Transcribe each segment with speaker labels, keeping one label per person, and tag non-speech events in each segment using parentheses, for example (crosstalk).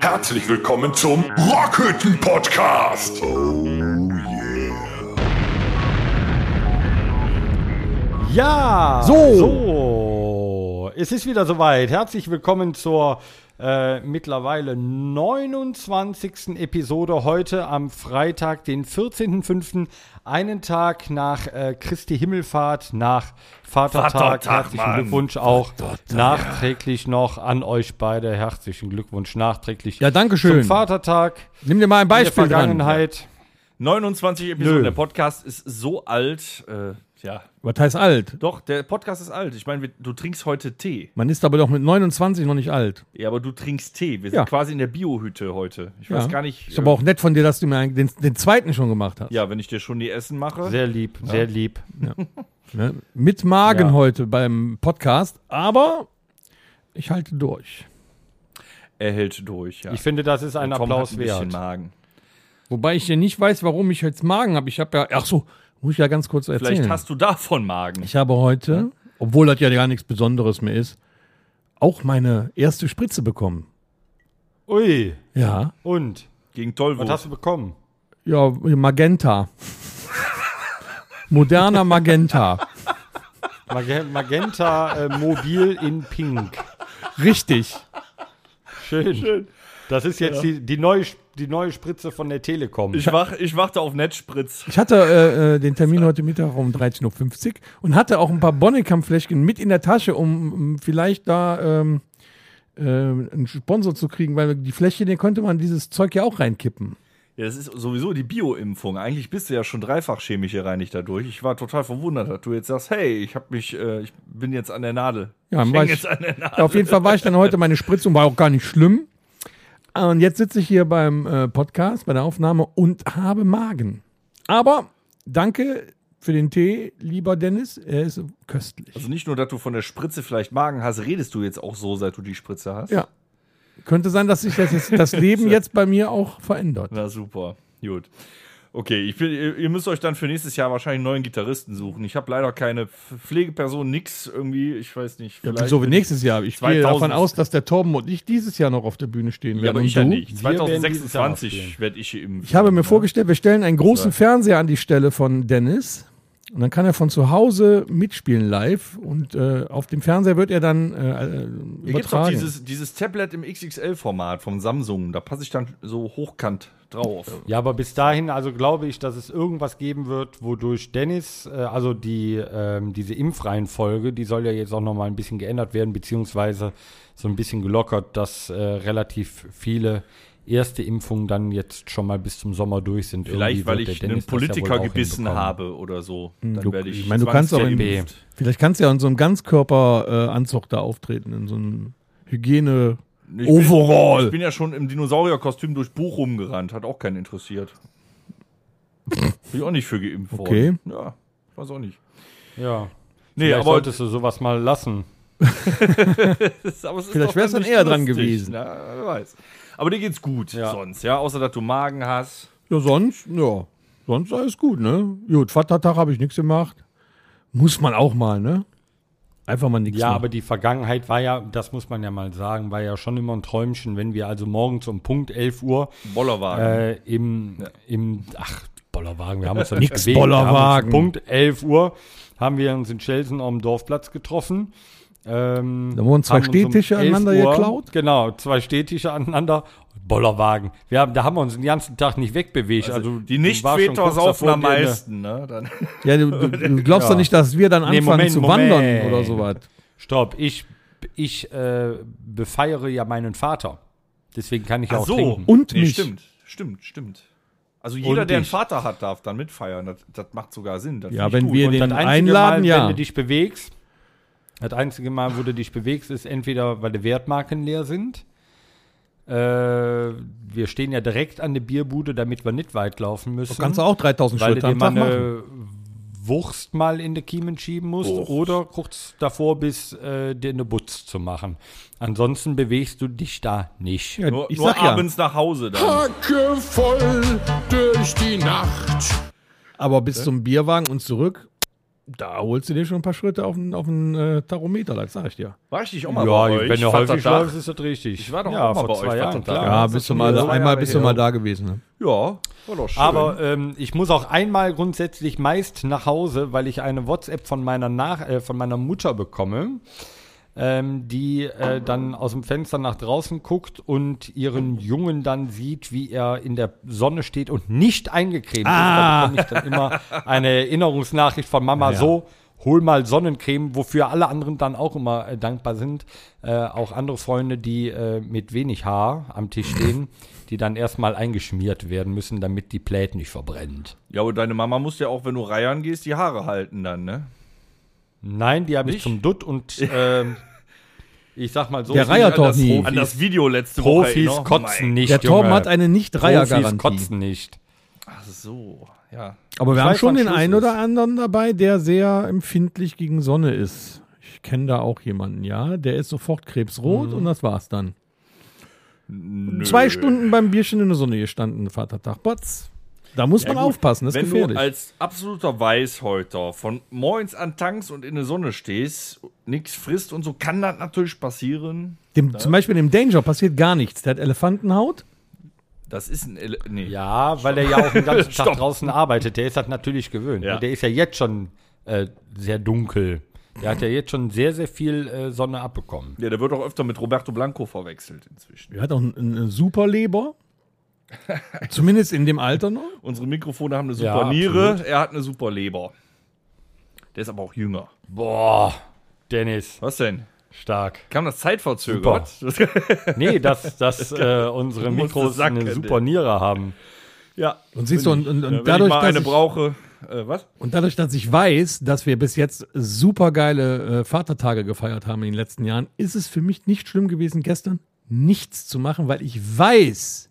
Speaker 1: Herzlich willkommen zum Rockhütten Podcast. Oh
Speaker 2: Ja,
Speaker 3: So.
Speaker 2: so, es ist wieder soweit. Herzlich willkommen zur äh, mittlerweile 29. Episode heute am Freitag, den 14.05., einen Tag nach äh, Christi Himmelfahrt, nach Vatertag.
Speaker 4: Vatertag,
Speaker 2: Herzlichen
Speaker 4: Mann.
Speaker 2: Glückwunsch auch nachträglich noch an euch beide. Herzlichen Glückwunsch nachträglich
Speaker 3: Ja, danke schön.
Speaker 2: zum Vatertag.
Speaker 3: Nimm dir mal ein
Speaker 2: in der
Speaker 3: Beispiel dran.
Speaker 2: Vergangenheit.
Speaker 4: 29 Episoden.
Speaker 2: Nö.
Speaker 4: Der Podcast ist so alt. Äh, ja,
Speaker 3: Was heißt alt?
Speaker 4: doch, der Podcast ist alt. Ich meine, wir- du trinkst heute Tee.
Speaker 3: Man ist aber doch mit 29 noch nicht alt.
Speaker 4: Ja, aber du trinkst Tee. Wir
Speaker 3: Ja.
Speaker 4: sind quasi in der Biohütte heute. Ich weiß gar nicht.
Speaker 3: Ist aber auch nett von dir, dass du mir einen- den, den zweiten schon gemacht hast.
Speaker 4: ja, wenn ich dir schon die Essen mache.
Speaker 2: Sehr lieb, sehr lieb.
Speaker 3: Ne? Mit Magen
Speaker 2: Ja.
Speaker 3: heute beim Podcast, aber ich halte durch.
Speaker 4: er hält durch. Ja.
Speaker 2: Ich finde, das ist ein
Speaker 4: Tom
Speaker 2: Applaus
Speaker 4: hat ein bisschen
Speaker 2: wert.
Speaker 4: Magen.
Speaker 3: Wobei ich ja nicht weiß, warum ich jetzt Magen habe. Ich habe ja, ach so, muss ich ja ganz kurz erzählen.
Speaker 4: Vielleicht hast du davon Magen.
Speaker 3: ich habe heute, obwohl das ja gar nichts Besonderes mehr ist, auch meine erste Spritze bekommen.
Speaker 2: Ui,
Speaker 3: Ja,
Speaker 2: und?
Speaker 4: Gegen
Speaker 2: Was
Speaker 4: Tollwurst.
Speaker 2: hast du bekommen?
Speaker 3: ja, Magenta. Moderner Magenta.
Speaker 2: Mag Magenta äh, Mobil in Pink.
Speaker 3: Richtig.
Speaker 2: Schön. Das ist jetzt die, die, neue, die neue Spritze von der Telekom.
Speaker 4: Ich, wach, ich warte auf Netzspritz.
Speaker 3: Ich hatte äh, äh, den Termin heute Mittag um 13.50 Uhr und hatte auch ein paar Bonnekamp-Fläschchen mit in der Tasche, um, um vielleicht da ähm, äh, einen Sponsor zu kriegen, weil die Fläschchen, den konnte man dieses Zeug ja auch reinkippen.
Speaker 4: Ja, das ist sowieso die Bio-Impfung. Eigentlich bist du ja schon dreifach chemisch gereinigt dadurch. Ich war total verwundert, dass du jetzt sagst, hey, ich hab mich, äh, ich bin jetzt an der Nadel.
Speaker 3: Ja,
Speaker 4: ich
Speaker 3: ich-
Speaker 4: jetzt an der Nadel.
Speaker 3: Ja, auf jeden Fall war ich dann heute meine Spritze und war auch gar nicht schlimm. Und jetzt sitze ich hier beim äh, Podcast, bei der Aufnahme und habe Magen. Aber danke für den Tee, lieber Dennis. Er ist köstlich.
Speaker 4: Also nicht nur, dass du von der Spritze vielleicht Magen hast, redest du jetzt auch so, seit du die Spritze hast?
Speaker 3: Ja. Könnte sein, dass sich das, jetzt, das Leben (laughs) jetzt bei mir auch verändert.
Speaker 4: Na super, gut. Okay, ich bin, ihr müsst euch dann für nächstes Jahr wahrscheinlich einen neuen Gitarristen suchen. Ich habe leider keine Pf- Pflegeperson, nix irgendwie, ich weiß nicht. Vielleicht
Speaker 3: so wie nächstes Jahr. Ich gehe
Speaker 4: 2000
Speaker 3: davon aus, dass der Torben und ich dieses Jahr noch auf der Bühne stehen
Speaker 4: Ja,
Speaker 3: werden.
Speaker 4: aber
Speaker 3: und
Speaker 4: ich ja nicht.
Speaker 2: Wir werden dieses Jahr auch
Speaker 4: 2026 werde ich im.
Speaker 3: Ich habe mir vorgestellt, wir stellen einen großen Fernseher an die Stelle von Dennis. Und dann kann er von zu Hause mitspielen live. Und äh, auf dem Fernseher wird er dann äh, äh,
Speaker 4: Hier gibt doch
Speaker 3: übertragen.
Speaker 4: dieses, dieses Tablet im XXL-Format vom Samsung. Da passe ich dann so hochkant drauf.
Speaker 2: Ja, aber bis dahin, also glaube ich, dass es irgendwas geben wird, wodurch Dennis, äh, also die, ähm, diese Impfreihenfolge, die soll ja jetzt auch noch mal ein bisschen geändert werden, beziehungsweise so ein bisschen gelockert, dass äh, relativ viele erste Impfungen dann jetzt schon mal bis zum Sommer durch sind.
Speaker 4: Vielleicht, weil ich einen
Speaker 2: ja
Speaker 4: Politiker
Speaker 2: auch
Speaker 4: gebissen habe oder so. Dann
Speaker 3: du-
Speaker 4: werde ich.
Speaker 3: ich meine, du kannst auch in-. Vielleicht kannst du ja in so einem Ganzkörperanzug da auftreten, in so einem Hygiene.
Speaker 4: Ich
Speaker 3: Overall.
Speaker 4: Bin, ich bin ja schon im Dinosaurierkostüm durch Bochum gerannt. Hat auch keinen interessiert. (laughs) bin ich auch nicht für geimpft
Speaker 3: Okay.
Speaker 4: worden. Ja, weiß auch nicht.
Speaker 2: Ja.
Speaker 4: Nee,
Speaker 2: Vielleicht
Speaker 4: aber,
Speaker 2: solltest du sowas mal lassen. (laughs)
Speaker 4: aber es ist
Speaker 3: Vielleicht
Speaker 4: doch
Speaker 3: wär's dann eher dran
Speaker 4: lustig.
Speaker 3: gewesen.
Speaker 4: Na, wer weiß. Aber dir geht's gut
Speaker 2: Ja.
Speaker 4: sonst, ja? Außer, dass du Magen hast.
Speaker 3: Ja, sonst, ja. Sonst alles gut, ne? Gut, Vatertag habe ich nichts gemacht. Muss man auch mal, ne? Einfach mal nichts
Speaker 2: Ja,
Speaker 3: machen.
Speaker 2: aber die Vergangenheit war ja, das muss man ja mal sagen, war ja schon immer ein Träumchen, wenn wir also morgens um Punkt 11 Uhr
Speaker 4: Bollerwagen.
Speaker 2: äh, im, im, ach, Bollerwagen, wir haben uns (laughs) da
Speaker 3: Nix
Speaker 2: nicht bewegt.
Speaker 3: Bollerwagen.
Speaker 2: Um Punkt 11 Uhr haben wir uns in Schelsen am Dorfplatz getroffen. Ähm,
Speaker 3: Da wurden zwei
Speaker 2: uns um
Speaker 3: Stehtische
Speaker 2: 11
Speaker 3: aneinander
Speaker 2: Uhr-
Speaker 3: geklaut?
Speaker 2: Genau, zwei Stehtische aneinander. Bollerwagen. Wir haben, da haben wir uns den ganzen Tag nicht wegbewegt. Also,
Speaker 4: die
Speaker 2: warst schon
Speaker 4: Nicht-Väter
Speaker 2: kurz
Speaker 4: saufen am meisten, ne? Dann
Speaker 3: ja, du, du, du (laughs) glaubst doch nicht, dass wir dann
Speaker 2: Nee,
Speaker 3: anfangen
Speaker 2: Moment,
Speaker 3: zu
Speaker 2: Moment.
Speaker 3: wandern oder sowas.
Speaker 2: Stopp, ich, ich äh, befeiere ja meinen Vater. Deswegen kann ich
Speaker 4: Ach
Speaker 2: auch
Speaker 4: so.
Speaker 2: trinken.
Speaker 3: Und
Speaker 4: nee,
Speaker 3: mich.
Speaker 4: stimmt, stimmt, stimmt. Also jeder,
Speaker 2: Und
Speaker 4: der einen. Vater hat, darf dann mitfeiern. Das, das macht sogar Sinn. Das
Speaker 3: Ja, wenn
Speaker 4: gut.
Speaker 3: wir
Speaker 2: Und
Speaker 3: den einladen,
Speaker 2: Mal,
Speaker 3: ja.
Speaker 2: wenn du dich bewegst, das einzige Mal, wo du dich bewegst, ist entweder, weil die Wertmarken leer sind. Äh, wir stehen ja direkt an der Bierbude, damit wir nicht weit laufen müssen.
Speaker 3: Kannst du auch 3000
Speaker 2: weil du
Speaker 3: Schritte
Speaker 2: dir
Speaker 3: am Tag machen.
Speaker 2: eine Wurst mal in die Kiemen schieben musst
Speaker 4: Wurst.
Speaker 2: oder kurz davor bist, äh, dir eine Butz zu machen. Ansonsten bewegst du dich da nicht.
Speaker 3: Ja,
Speaker 4: Nur,
Speaker 3: ich
Speaker 4: nur
Speaker 3: sag ja,
Speaker 4: abends nach Hause dann.
Speaker 1: Hacke voll durch die Nacht.
Speaker 3: aber bis zum Bierwagen und zurück Da holst du dir schon ein paar Schritte auf den, auf den äh, Tachometer, das sag ich dir.
Speaker 4: War ich nicht auch mal
Speaker 2: Ja,
Speaker 4: bei euch?
Speaker 2: wenn du häufig läufst, ist das richtig.
Speaker 4: Ich war doch
Speaker 2: ja,
Speaker 4: auch mal
Speaker 2: vor
Speaker 4: bei
Speaker 2: zwei
Speaker 4: euch,
Speaker 2: Jahren, klar.
Speaker 4: Ja,
Speaker 3: Ja, bist
Speaker 4: ist
Speaker 3: du mal, einmal bist du
Speaker 4: her.
Speaker 3: mal da gewesen. Ne?
Speaker 4: Ja, war doch schön.
Speaker 2: Aber ähm, ich muss auch einmal grundsätzlich meist nach Hause, weil ich eine WhatsApp von meiner, nach äh, von meiner Mutter bekomme, ähm, die äh, dann aus dem Fenster nach draußen guckt und ihren Jungen dann sieht, wie er in der Sonne steht und nicht eingecremt
Speaker 3: Ah.
Speaker 2: ist. Da bekomme ich dann immer eine Erinnerungsnachricht von Mama
Speaker 3: Ja.
Speaker 2: so. Hol mal Sonnencreme, wofür alle anderen dann auch immer äh, dankbar sind. Äh, auch andere Freunde, die äh, mit wenig Haar am Tisch stehen, die dann erstmal eingeschmiert werden müssen, damit die Plät nicht verbrennt.
Speaker 4: ja, und deine Mama muss ja auch, wenn du Reiern gehst, die Haare halten dann, ne?
Speaker 2: Nein, die habe ich
Speaker 4: Nicht?
Speaker 2: zum Dutt und ähm, (laughs) ich sag mal so.
Speaker 3: Der
Speaker 2: die
Speaker 3: doch
Speaker 2: das
Speaker 3: nie.
Speaker 2: Profis.
Speaker 4: An das Video letzte Woche.
Speaker 2: Profis kotzen nicht.
Speaker 3: Der Torben
Speaker 2: Junge.
Speaker 3: hat eine
Speaker 2: Profis
Speaker 3: Nicht-Dreier-Garantie.
Speaker 2: kotzen nicht.
Speaker 4: Ach so, ja.
Speaker 3: Aber wir
Speaker 2: Ich
Speaker 3: haben schon den
Speaker 2: Schluss
Speaker 3: einen
Speaker 2: ist.
Speaker 3: oder anderen dabei, der sehr empfindlich gegen Sonne ist. Ich kenne da auch jemanden, ja. Der ist sofort krebsrot
Speaker 2: Mhm.
Speaker 3: und das war's dann.
Speaker 4: Nö.
Speaker 3: Zwei Stunden beim Bierchen in der Sonne gestanden, Vatertag. Batz. Da muss man
Speaker 4: gut,
Speaker 3: aufpassen, das ist
Speaker 4: Wenn
Speaker 3: gefährlich.
Speaker 4: du als absoluter Weißhäuter von morgens an tankst und in der Sonne stehst, nichts frisst und so, kann das natürlich passieren.
Speaker 3: Dem, Zum Beispiel dem Danger passiert gar nichts. Der hat Elefantenhaut.
Speaker 4: Das ist ein. Ele nee.
Speaker 2: Ja, weil er ja auch den ganzen (laughs) Tag
Speaker 4: Stopp.
Speaker 2: draußen arbeitet. Der ist das natürlich gewöhnt.
Speaker 4: Ja.
Speaker 2: Der ist ja jetzt schon äh, sehr dunkel. Der hat ja jetzt schon sehr, sehr viel äh, Sonne abbekommen.
Speaker 4: Ja, der wird auch öfter mit Roberto Blanco verwechselt inzwischen.
Speaker 3: Er hat auch eine, eine super Leber. (laughs) Zumindest in dem Alter noch.
Speaker 4: Unsere Mikrofone haben eine
Speaker 2: Ja,
Speaker 4: super Niere,
Speaker 2: absolut.
Speaker 4: er hat eine super Leber. Der ist aber auch jünger.
Speaker 2: Boah, Dennis,
Speaker 4: Was denn?
Speaker 2: stark.
Speaker 4: Kam das zeitverzögert?
Speaker 2: Nee, dass, dass (laughs) äh, unsere Mikros
Speaker 4: es sacken,
Speaker 2: eine super Niere haben.
Speaker 4: ja.
Speaker 3: Und siehst du, und, und, und dadurch,
Speaker 4: ich
Speaker 3: dass ich,
Speaker 4: brauche. Äh, was?
Speaker 3: und dadurch, dass ich weiß, dass wir bis jetzt super geile äh, Vatertage gefeiert haben in den letzten Jahren, ist es für mich nicht schlimm gewesen, gestern nichts zu machen, weil ich weiß,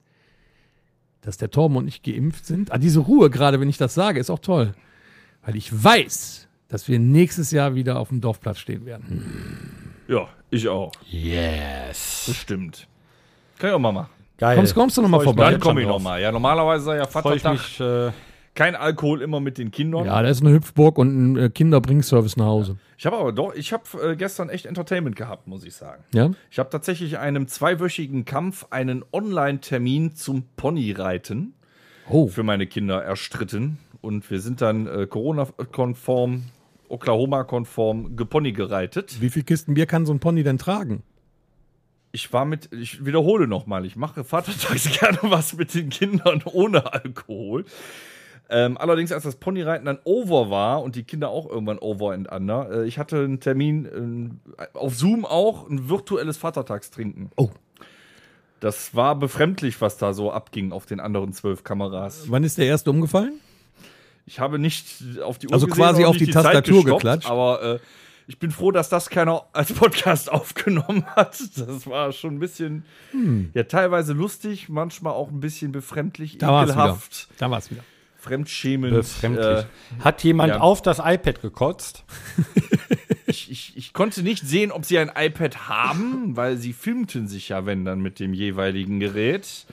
Speaker 3: dass der Torben und ich geimpft sind. Ah, diese Ruhe gerade, wenn ich das sage, ist auch toll. Weil ich weiß, dass wir nächstes Jahr wieder auf dem Dorfplatz stehen werden.
Speaker 4: Ja, ich auch.
Speaker 2: Yes.
Speaker 4: Bestimmt. Kann ich auch mal machen.
Speaker 2: Geil.
Speaker 3: Kommst, kommst du nochmal
Speaker 2: Freu ich
Speaker 3: vorbei?
Speaker 4: Dann komme ich nochmal. Ja, normalerweise sei ja
Speaker 2: Freue ich
Speaker 4: Vatertag.
Speaker 2: mich. Äh,
Speaker 4: Kein Alkohol immer mit den Kindern.
Speaker 3: Ja, da ist eine Hüpfburg und ein äh, Kinderbringservice nach Hause.
Speaker 4: Ich habe aber doch, ich habe äh, gestern echt Entertainment gehabt, muss ich sagen.
Speaker 3: Ja?
Speaker 4: Ich habe tatsächlich einem zweiwöchigen Kampf einen Online-Termin zum Ponyreiten
Speaker 3: Oh.
Speaker 4: für meine Kinder erstritten. Und wir sind dann äh, Corona-konform, Oklahoma-konform gepony gereitet.
Speaker 3: Wie viel Kisten Bier kann so ein Pony denn tragen?
Speaker 4: Ich war mit, ich wiederhole nochmal, ich mache vatertags (laughs) gerne was mit den Kindern ohne Alkohol. Ähm, allerdings, als das Ponyreiten dann over war und die Kinder auch irgendwann over and under, äh, ich hatte einen Termin äh, auf Zoom auch, ein virtuelles Vatertagstrinken.
Speaker 3: Oh.
Speaker 4: Das war befremdlich, was da so abging auf den anderen zwölf Kameras.
Speaker 3: Wann ist der erste umgefallen?
Speaker 4: Ich habe nicht auf die Uhr
Speaker 3: Also quasi auf die
Speaker 4: Zeit
Speaker 3: Tastatur
Speaker 4: gestoppt,
Speaker 3: geklatscht.
Speaker 4: Aber äh, ich bin froh, dass das keiner als Podcast (laughs) aufgenommen hat. Das war schon ein bisschen, ja, teilweise lustig, manchmal auch ein bisschen befremdlich,
Speaker 3: Hm. Da war's
Speaker 4: ekelhaft,
Speaker 3: Da war es wieder.
Speaker 4: Fremdschämend.
Speaker 2: befremdlich.
Speaker 4: Äh,
Speaker 2: Hat jemand
Speaker 4: ja.
Speaker 2: auf das iPad gekotzt? (laughs)
Speaker 4: ich, ich, ich konnte nicht sehen, ob sie ein iPad haben, weil sie filmten sich ja, wenn dann mit dem jeweiligen Gerät.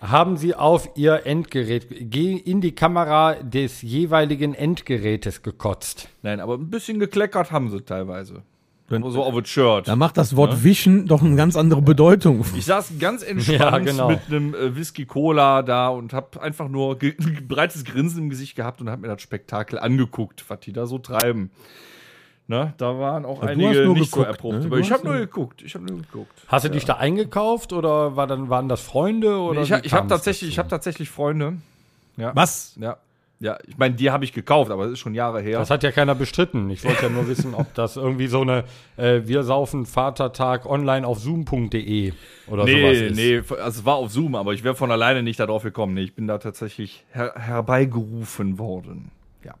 Speaker 2: Haben Sie auf Ihr Endgerät, in die Kamera des jeweiligen Endgerätes gekotzt?
Speaker 4: Nein, aber ein bisschen gekleckert haben sie teilweise.
Speaker 3: Wenn-
Speaker 4: so auf das Shirt.
Speaker 3: Da macht das Wort Wischen doch eine ganz andere Bedeutung.
Speaker 4: Ich saß ganz (laughs) entspannt
Speaker 2: Ja, genau.
Speaker 4: mit einem äh, Whisky Cola da und habe einfach nur ge (laughs) ein breites Grinsen im Gesicht gehabt und habe mir das Spektakel angeguckt, was die da so treiben. Ne, da waren auch
Speaker 3: Ja, du
Speaker 4: einige
Speaker 3: hast nur
Speaker 4: nicht so
Speaker 3: geguckt,
Speaker 4: erprobt.
Speaker 3: ne?
Speaker 4: Ich habe nur geguckt. Ich habe nur geguckt.
Speaker 2: Hast du dich da eingekauft oder war dann, waren das Freunde? Oder
Speaker 4: ich
Speaker 2: wie
Speaker 4: ha- ich habe tatsächlich, ich habe tatsächlich Freunde.
Speaker 3: Was?
Speaker 4: Ja, ja. Ich meine, die habe ich gekauft, aber das ist schon Jahre her.
Speaker 2: Das hat ja keiner bestritten. Ich wollte ja nur wissen, ob das irgendwie so eine äh, Wir saufen Vatertag online auf zoom.de oder sowas
Speaker 4: Nee,
Speaker 2: ist.
Speaker 4: nee, also es war auf Zoom, aber ich wäre von alleine nicht darauf gekommen. Nee, ich bin da tatsächlich her herbeigerufen worden. Ja.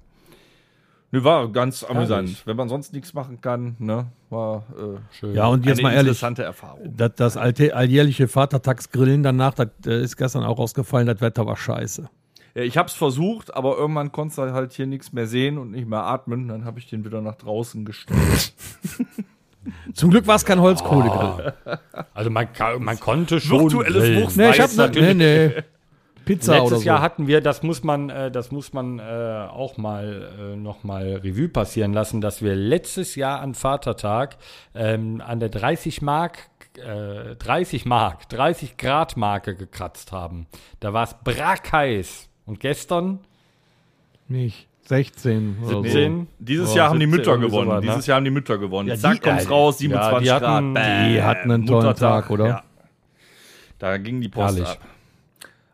Speaker 4: Nee, war ganz amüsant.
Speaker 2: Herrlich.
Speaker 4: Wenn man sonst nichts machen kann, ne, war äh,
Speaker 2: Schön.
Speaker 3: Ja, und jetzt
Speaker 4: eine
Speaker 3: mal ehrlich,
Speaker 4: interessante Erfahrung.
Speaker 3: das, das alte, alljährliche Vatertagsgrillen danach, das äh, ist gestern auch rausgefallen, das Wetter war scheiße.
Speaker 4: Ja, ich habe es versucht, aber irgendwann konntest du halt hier nichts mehr sehen und nicht mehr atmen. Dann habe ich den wieder nach draußen gestellt. (laughs)
Speaker 3: Zum Glück war es kein Holzkohlegrill.
Speaker 2: Also man, man konnte schon
Speaker 4: Virtuelles
Speaker 2: grillen.
Speaker 3: Nee, ich hab ne, nee, nee. Pizza
Speaker 2: Letztes
Speaker 3: oder so.
Speaker 2: Jahr hatten wir, das muss man, äh, das muss man äh, auch mal äh, noch mal Revue passieren lassen, dass wir letztes Jahr an Vatertag ähm, an der 30 Mark, äh, 30 Mark, 30 Grad Marke gekratzt haben. Da war es brackheiß. Und gestern
Speaker 3: Nicht 16 oder
Speaker 2: 17.
Speaker 3: so.
Speaker 4: Dieses
Speaker 2: Oh,
Speaker 4: Jahr haben die
Speaker 2: 17
Speaker 4: Mütter gewonnen.
Speaker 2: sowas, ne?
Speaker 4: Dieses Jahr haben die Mütter gewonnen.
Speaker 2: Ja,
Speaker 4: Zack,
Speaker 2: die-
Speaker 4: kommt's
Speaker 2: äh,
Speaker 4: raus,
Speaker 2: ja,
Speaker 4: 27
Speaker 2: die hatten-
Speaker 4: Grad. Bäm.
Speaker 3: die hatten einen tollen Tag, oder?
Speaker 4: Ja. Da ging die Post
Speaker 2: Herrlich.
Speaker 4: ab.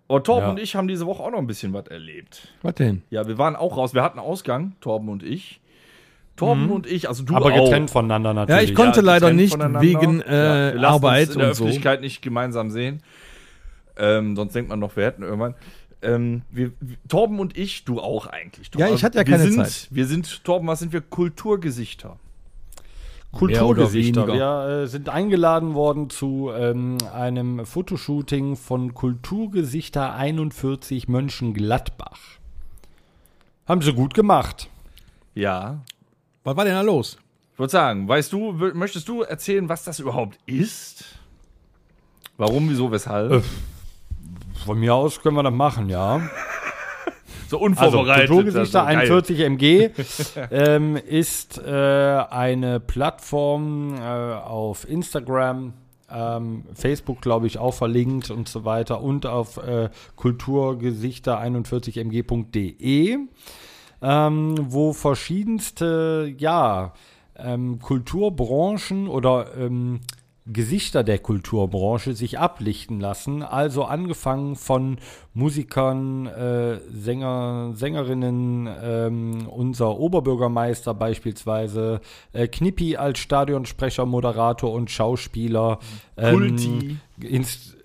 Speaker 4: Aber Torben
Speaker 2: Ja.
Speaker 4: und ich haben diese Woche auch noch ein bisschen was erlebt.
Speaker 3: Was denn?
Speaker 4: Ja, wir waren auch raus. Wir hatten Ausgang, Torben und ich. Torben und ich, also du
Speaker 2: aber
Speaker 4: auch.
Speaker 2: getrennt voneinander
Speaker 3: Ja,
Speaker 2: natürlich.
Speaker 3: ich konnte leider
Speaker 4: getrennt
Speaker 3: nicht wegen
Speaker 4: Ja,
Speaker 3: äh,
Speaker 4: wir lassen
Speaker 3: Arbeit
Speaker 4: uns in der
Speaker 3: und so.
Speaker 4: Öffentlichkeit nicht gemeinsam sehen. Ähm, sonst denkt man noch, wir hätten irgendwann. Ähm, wir, wir- Torben und ich, du auch eigentlich.
Speaker 3: Ja, ich hatte ja
Speaker 4: wir
Speaker 3: keine
Speaker 4: sind,
Speaker 3: Zeit.
Speaker 4: Wir sind, Torben, was sind wir? Kulturgesichter.
Speaker 2: Kulturgesichter. Wir äh, sind eingeladen worden zu ähm, einem Fotoshooting von Kulturgesichter 41 Mönchengladbach. Haben sie gut gemacht.
Speaker 4: Ja.
Speaker 3: Was war denn da los?
Speaker 4: Ich würde sagen, weißt du, möchtest du erzählen, was das überhaupt ist? Warum, wieso, weshalb?
Speaker 2: Äh, Von mir aus können wir das machen, ja. (laughs)
Speaker 4: so
Speaker 2: Also
Speaker 4: unvorbereitet.
Speaker 2: Kulturgesichter
Speaker 4: ist geil.
Speaker 2: 41 MG (laughs) ähm, ist äh, eine Plattform äh, auf Instagram, ähm, Facebook, glaube ich, auch verlinkt und so weiter und auf äh, kulturgesichter41mg.de, ähm, wo verschiedenste, ja, ähm, Kulturbranchen oder ähm, Gesichter der Kulturbranche sich ablichten lassen. Also angefangen von Musikern, äh, Sänger, Sängerinnen, ähm, unser Oberbürgermeister beispielsweise, äh, Knippi als Stadionsprecher, Moderator und Schauspieler. Ähm,
Speaker 4: Kulti.
Speaker 2: Inst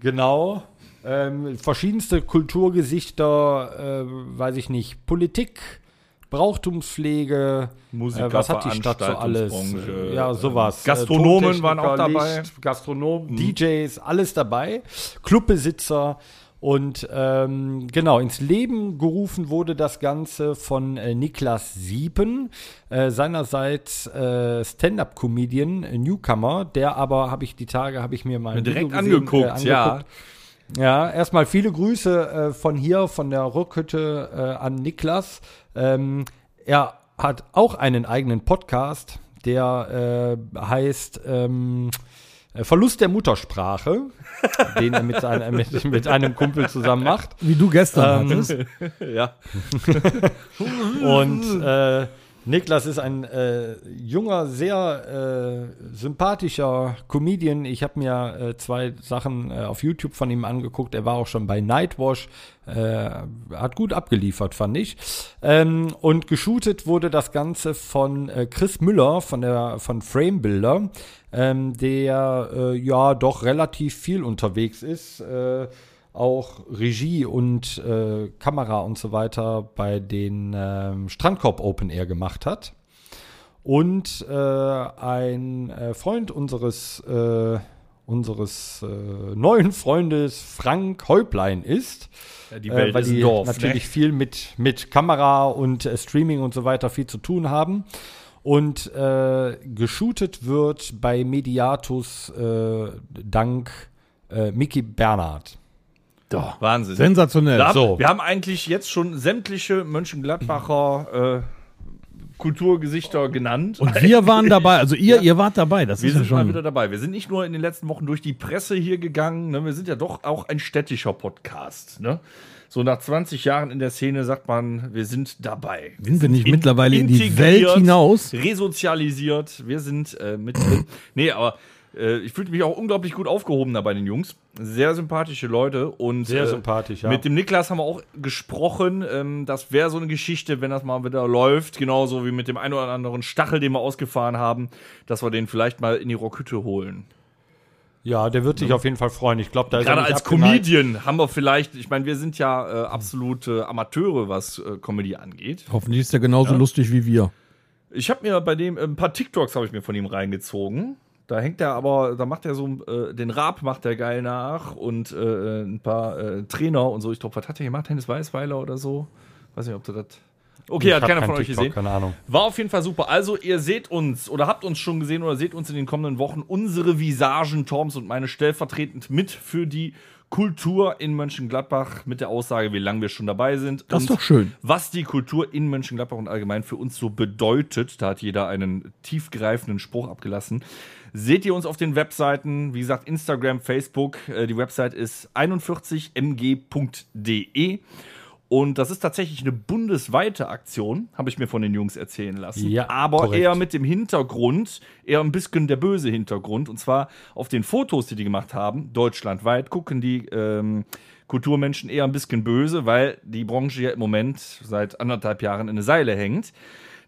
Speaker 2: genau. Ähm, verschiedenste Kulturgesichter, äh, weiß ich nicht, Politik, Brauchtumspflege,
Speaker 4: Musiker,
Speaker 2: äh, was hat die Stadt so alles? Ja, sowas.
Speaker 4: äh, Gastronomen waren auch dabei. Mhm.
Speaker 2: Licht, Gastronomen, DJs, alles dabei. Clubbesitzer. Und ähm, genau, ins Leben gerufen wurde das Ganze von äh, Niklas Siepen, äh, seinerseits äh, Stand-Up-Comedian, äh, Newcomer, der aber, habe ich die Tage, habe ich mir mal
Speaker 4: Direkt
Speaker 2: gesehen,
Speaker 4: angeguckt,
Speaker 2: äh,
Speaker 4: ja.
Speaker 2: Ja, erstmal viele Grüße äh, von hier, von der Rückhütte äh, an Niklas. Ähm, er hat auch einen eigenen Podcast, der äh, heißt ähm, äh, Verlust der Muttersprache, (laughs) den er mit, seiner, mit, mit einem Kumpel zusammen macht.
Speaker 3: Wie du gestern
Speaker 2: Ähm,
Speaker 3: hattest. (laughs)
Speaker 4: Ja. (laughs)
Speaker 2: Und äh, Niklas ist ein äh, junger, sehr äh, sympathischer Comedian. Ich habe mir äh, zwei Sachen äh, auf YouTube von ihm angeguckt. Er war auch schon bei Nightwash. Äh, hat gut abgeliefert, fand ich. Ähm, und geshootet wurde das Ganze von äh, Chris Müller von der von Framebuilder, ähm, der ja doch relativ viel unterwegs ist. Äh, auch Regie und äh, Kamera und so weiter bei den ähm, Strandkorb Open Air gemacht hat. Und äh, ein äh, Freund unseres, äh, unseres äh, neuen Freundes Frank Häuplein ist.
Speaker 4: Ja, die
Speaker 2: Äh,
Speaker 4: Welt
Speaker 2: weil
Speaker 4: ist
Speaker 2: die
Speaker 4: Dorf.
Speaker 2: natürlich
Speaker 4: ne?
Speaker 2: viel mit, mit Kamera und äh, Streaming und so weiter viel zu tun haben. Und äh, geshootet wird bei Mediatus äh, dank äh, Mickey Bernhard.
Speaker 4: Wahnsinn.
Speaker 3: Sensationell.
Speaker 4: Da,
Speaker 2: So.
Speaker 4: Wir haben eigentlich jetzt schon sämtliche Mönchengladbacher äh, Kulturgesichter genannt.
Speaker 3: Und wir waren dabei, also ihr, ihr wart dabei, das
Speaker 4: wir
Speaker 3: ist ja
Speaker 4: sind mal
Speaker 3: schon.
Speaker 4: wieder dabei. Wir sind nicht nur in den letzten Wochen durch die Presse hier gegangen, ne? wir sind ja doch auch ein städtischer Podcast. Ne? So nach 20 Jahren in der Szene sagt man, wir sind dabei.
Speaker 3: Sind wir nicht
Speaker 4: In-
Speaker 3: mittlerweile in die Welt hinaus?
Speaker 4: Resozialisiert. Wir sind äh, mit nee, aber äh, ich fühlte mich auch unglaublich gut aufgehoben da bei den Jungs. Sehr sympathische Leute und
Speaker 2: Sehr
Speaker 4: äh,
Speaker 2: sympathisch, ja.
Speaker 4: Mit dem Niklas haben wir auch gesprochen. Ähm, das wäre so eine Geschichte, wenn das mal wieder läuft, genauso wie mit dem einen oder anderen Stachel, den wir ausgefahren haben, dass wir den vielleicht mal in die Rockhütte holen.
Speaker 2: Ja, der wird sich auf jeden Fall freuen. Ich glaube, da ist
Speaker 4: Gerade
Speaker 2: er
Speaker 4: als
Speaker 2: abgeneigt.
Speaker 4: Comedian haben wir vielleicht, ich meine, wir sind ja äh, absolute Amateure, was äh, Comedy angeht.
Speaker 3: Hoffentlich ist er genauso lustig wie wir.
Speaker 4: Ich habe mir bei dem äh, ein paar TikToks habe ich mir von ihm reingezogen. Da hängt er aber, da macht er so äh, den Rap macht er geil nach und äh, ein paar äh, Trainer und so. Ich glaube, was hat er gemacht? Hennes Weißweiler oder so? Weiß nicht, ob du das. Okay,
Speaker 2: Ich
Speaker 4: hat keiner
Speaker 2: kein
Speaker 4: von euch
Speaker 2: TikTok,
Speaker 4: gesehen.
Speaker 2: keine Ahnung.
Speaker 4: War auf jeden Fall super. Also, ihr seht uns oder habt uns schon gesehen oder seht uns in den kommenden Wochen unsere Visagen, Torms und meine stellvertretend mit für die Kultur in Mönchengladbach mit der Aussage, wie lange wir schon dabei sind.
Speaker 3: Das ist
Speaker 4: und
Speaker 3: doch schön.
Speaker 4: Was die Kultur in Mönchengladbach und allgemein für uns so bedeutet, da hat jeder einen tiefgreifenden Spruch abgelassen. Seht ihr uns auf den Webseiten, wie gesagt, Instagram, Facebook. Äh, Die Website ist 41mg.de. Und das ist tatsächlich eine bundesweite Aktion, habe ich mir von den Jungs erzählen lassen.
Speaker 2: Ja,
Speaker 4: aber
Speaker 2: korrekt.
Speaker 4: eher mit dem Hintergrund, eher ein bisschen der böse Hintergrund. Und zwar auf den Fotos, die die gemacht haben, deutschlandweit, gucken die ähm, Kulturmenschen eher ein bisschen böse, weil die Branche ja im Moment seit anderthalb Jahren in eine Seile hängt.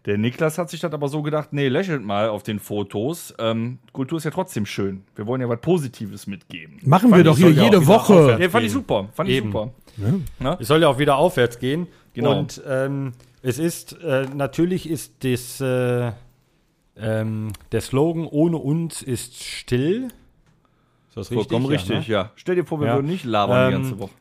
Speaker 4: Der Niklas hat sich das aber so gedacht, nee, lächelt mal auf den Fotos. Ähm, Kultur ist ja trotzdem schön. Wir wollen ja was Positives mitgeben.
Speaker 3: Machen wir
Speaker 2: Fand
Speaker 3: doch
Speaker 2: ich,
Speaker 3: hier
Speaker 2: ja
Speaker 3: jede Woche.
Speaker 4: Ja, fand ich super. Fand ich
Speaker 2: Eben.
Speaker 4: super.
Speaker 2: Es soll ja auch wieder aufwärts gehen.
Speaker 4: Genau.
Speaker 2: Und ähm, es ist, äh, natürlich ist das, äh, ähm, der Slogan ohne uns ist still. Ist das richtig?
Speaker 4: Vollkommen
Speaker 2: Ja,
Speaker 4: richtig,
Speaker 2: ne?
Speaker 4: ja. Stell dir vor, wir
Speaker 2: Ja.
Speaker 4: würden nicht labern die
Speaker 2: Ähm,
Speaker 4: ganze Woche.